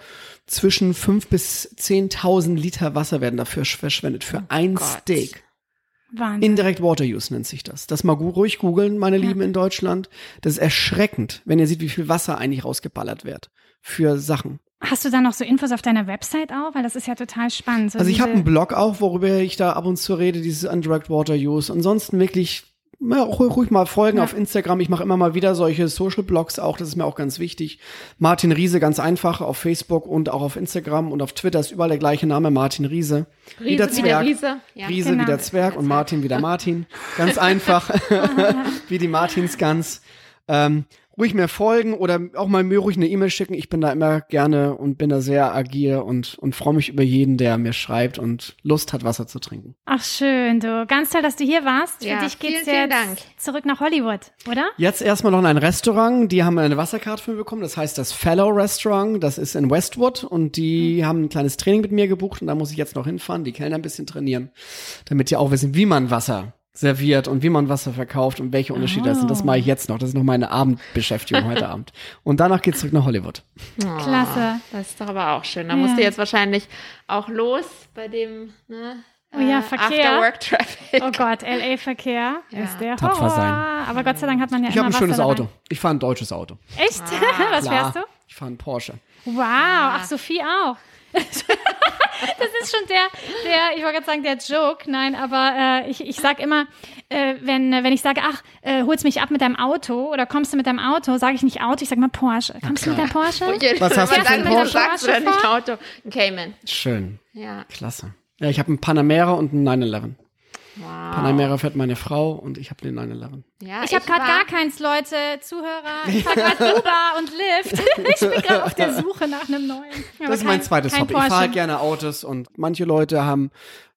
zwischen fünf bis 10.000 Liter Wasser werden dafür verschwendet für ein Gott. Steak. Wahnsinn. Indirect Water Use nennt sich das. Das mal ruhig googeln, meine Lieben in Deutschland. Das ist erschreckend, wenn ihr seht, wie viel Wasser eigentlich rausgeballert wird für Sachen. Hast du da noch so Infos auf deiner Website auch? Weil das ist ja total spannend. So Also ich habe einen Blog auch, worüber ich da ab und zu rede, dieses Indirect Water Use. Ansonsten wirklich ja, ruhig, ruhig mal folgen Ja. auf Instagram. Ich mache immer mal wieder solche Social Blogs auch, das ist mir auch ganz wichtig. Martin Riese ganz einfach auf Facebook und auch auf Instagram und auf Twitter ist überall der gleiche Name, Martin Riese. Riese, wieder wie der Zwerg. Riese. Ja. Riese Genau. wie der Zwerg und Martin wie der Martin. Ganz einfach. wie die Martinsgans. Ähm, ruhig mir folgen oder auch mal mir ruhig eine E-Mail schicken. Ich bin da immer gerne und bin da sehr agil und, und freue mich über jeden, der mir schreibt und Lust hat, Wasser zu trinken. Ach schön, du. Ganz toll, dass du hier warst. Ja, Für dich geht's vielen, vielen jetzt Dank. zurück nach Hollywood, oder? Jetzt erstmal noch in ein Restaurant. Die haben eine Wasserkarte für mich bekommen. Das heißt das Fellow Restaurant. Das ist in Westwood und die haben ein kleines Training mit mir gebucht und da muss ich jetzt noch hinfahren, die Kellner ein bisschen trainieren, damit die auch wissen, wie man Wasser serviert und wie man Wasser verkauft und welche Unterschiede das sind. Das mache ich jetzt noch. Das ist noch meine Abendbeschäftigung heute Abend. Und danach geht's zurück nach Hollywood. Oh, Klasse. Das ist doch aber auch schön. Da Ja. musst du jetzt wahrscheinlich auch los bei dem ne, Oh ja, äh, Verkehr. After-Work-Traffic. Oh Gott, LA-Verkehr Ja. ist der Tapfer Horror. sein. Aber Gott sei Dank hat man ja Ich immer habe ein Wasser schönes dabei. Auto. Ich fahre ein deutsches Auto. Echt? Was fährst du? Ich fahre einen Porsche. Wow, ach Sophie auch. das ist schon der, der, ich wollte gerade sagen, der Joke. Nein, aber äh, ich, ich sag immer, äh, wenn, wenn ich sage, ach, äh, holst mich ab mit deinem Auto oder kommst du mit deinem Auto, sage ich nicht Auto, ich sag mal Porsche. Kommst du mit deinem Porsche? Was hast du dann Porsche? sagst du nicht? Auto? Ein Cayman. Schön. Ja. Klasse. Ja, ich habe einen Panamera und einen 911. Wow. Panamera fährt meine Frau und ich habe den 911. Ja, Ich habe gerade gar keins, Leute, Zuhörer. Ich fahr gerade Uber und Lyft. Ich bin gerade auf der Suche nach einem neuen. Aber Das ist mein kein- zweites kein Hobby. Ich Porsche. fahre halt gerne Autos und manche Leute haben,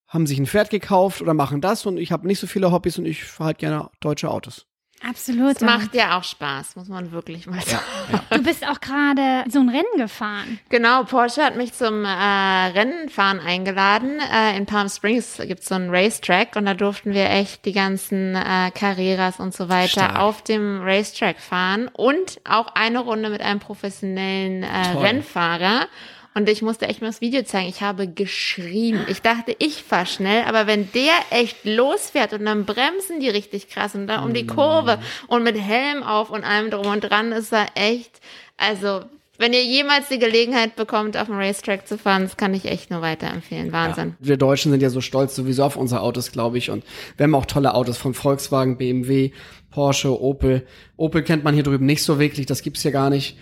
haben sich ein Pferd gekauft oder machen das und ich habe nicht so viele Hobbys und ich fahre halt gerne deutsche Autos. Absolut. Es macht ja auch Spaß, muss man wirklich mal sagen. Du bist auch gerade so ein Rennen gefahren. Genau, Porsche hat mich zum äh, Rennenfahren eingeladen. Äh, in Palm Springs gibt's so einen Racetrack und da durften wir echt die ganzen äh, Carreras und so weiter Stark. auf dem Racetrack fahren und auch eine Runde mit einem professionellen äh, Toll. Rennfahrer. Und ich musste echt mal das Video zeigen. Ich habe geschrien. Ich dachte, ich fahr schnell, aber wenn der echt losfährt und dann bremsen die richtig krass und dann um die Kurve und mit Helm auf und allem drum und dran ist er echt, also wenn ihr jemals die Gelegenheit bekommt, auf dem Racetrack zu fahren, das kann ich echt nur weiterempfehlen. Wahnsinn. Wir Deutschen sind ja so stolz sowieso auf unsere Autos, glaube ich. Und wir haben auch tolle Autos von Volkswagen, BMW, Porsche, Opel. Opel kennt man hier drüben nicht so wirklich, das gibt's hier gar nicht.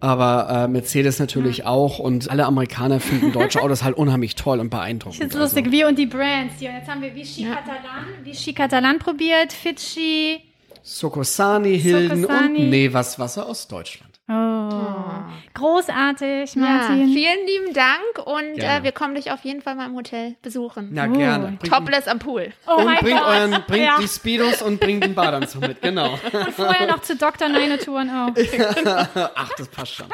Aber äh, Mercedes natürlich auch und alle Amerikaner finden deutsche Autos halt unheimlich toll und beeindruckend. Das ist Also, lustig, wir und die Brands. Ja, jetzt haben wir Vichy Catalan, Vichy Catalan probiert, Fidschi. Sokosani, Hilden Sokosani. und Nevas Wasser aus Deutschland. Oh, großartig, Ja, Martin. vielen lieben Dank und äh, wir kommen dich auf jeden Fall mal im Hotel besuchen. Na Oh, gerne. Bringt, Topless am Pool. oh und mein bringt Gott. euren, bringt ja. die Speedos und bringt den Badeanzug mit, genau. Und vorher noch zu Dr. Neune Touren auch. Ach, das passt schon.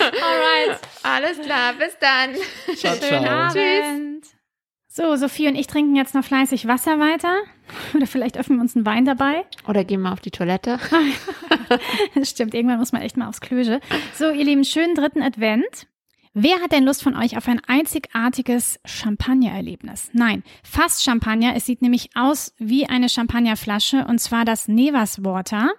Alright, Alles klar, bis dann. Ciao, schönen ciao. Abend. So, Sophie und ich trinken jetzt noch fleißig Wasser weiter. Oder vielleicht öffnen wir uns einen Wein dabei. Oder gehen wir auf die Toilette. Stimmt, irgendwann muss man echt mal aufs Klöse. So, ihr Lieben, schönen dritten Advent. Wer hat denn Lust von euch auf ein einzigartiges Champagnererlebnis? Nein, fast Champagner. Es sieht nämlich aus wie eine Champagnerflasche und zwar das Nevas Water.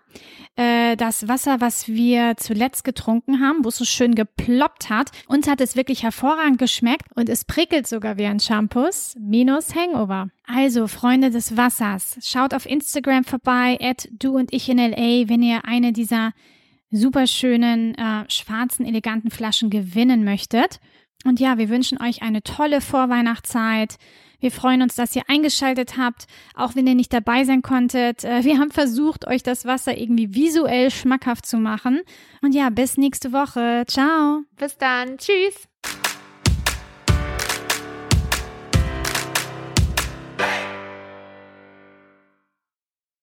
Äh, das Wasser, was wir zuletzt getrunken haben, wo es so schön geploppt hat. Uns hat es wirklich hervorragend geschmeckt und es prickelt sogar wie ein Shampoo. Minus Hangover. Also, Freunde des Wassers, schaut auf Instagram vorbei, at du und ich in LA, wenn ihr eine dieser super schönen, äh, schwarzen, eleganten Flaschen gewinnen möchtet. Und ja, wir wünschen euch eine tolle Vorweihnachtszeit. Wir freuen uns, dass ihr eingeschaltet habt, auch wenn ihr nicht dabei sein konntet. Äh, wir haben versucht, euch das Wasser irgendwie visuell schmackhaft zu machen. Und ja, bis nächste Woche. Ciao. Bis dann. Tschüss.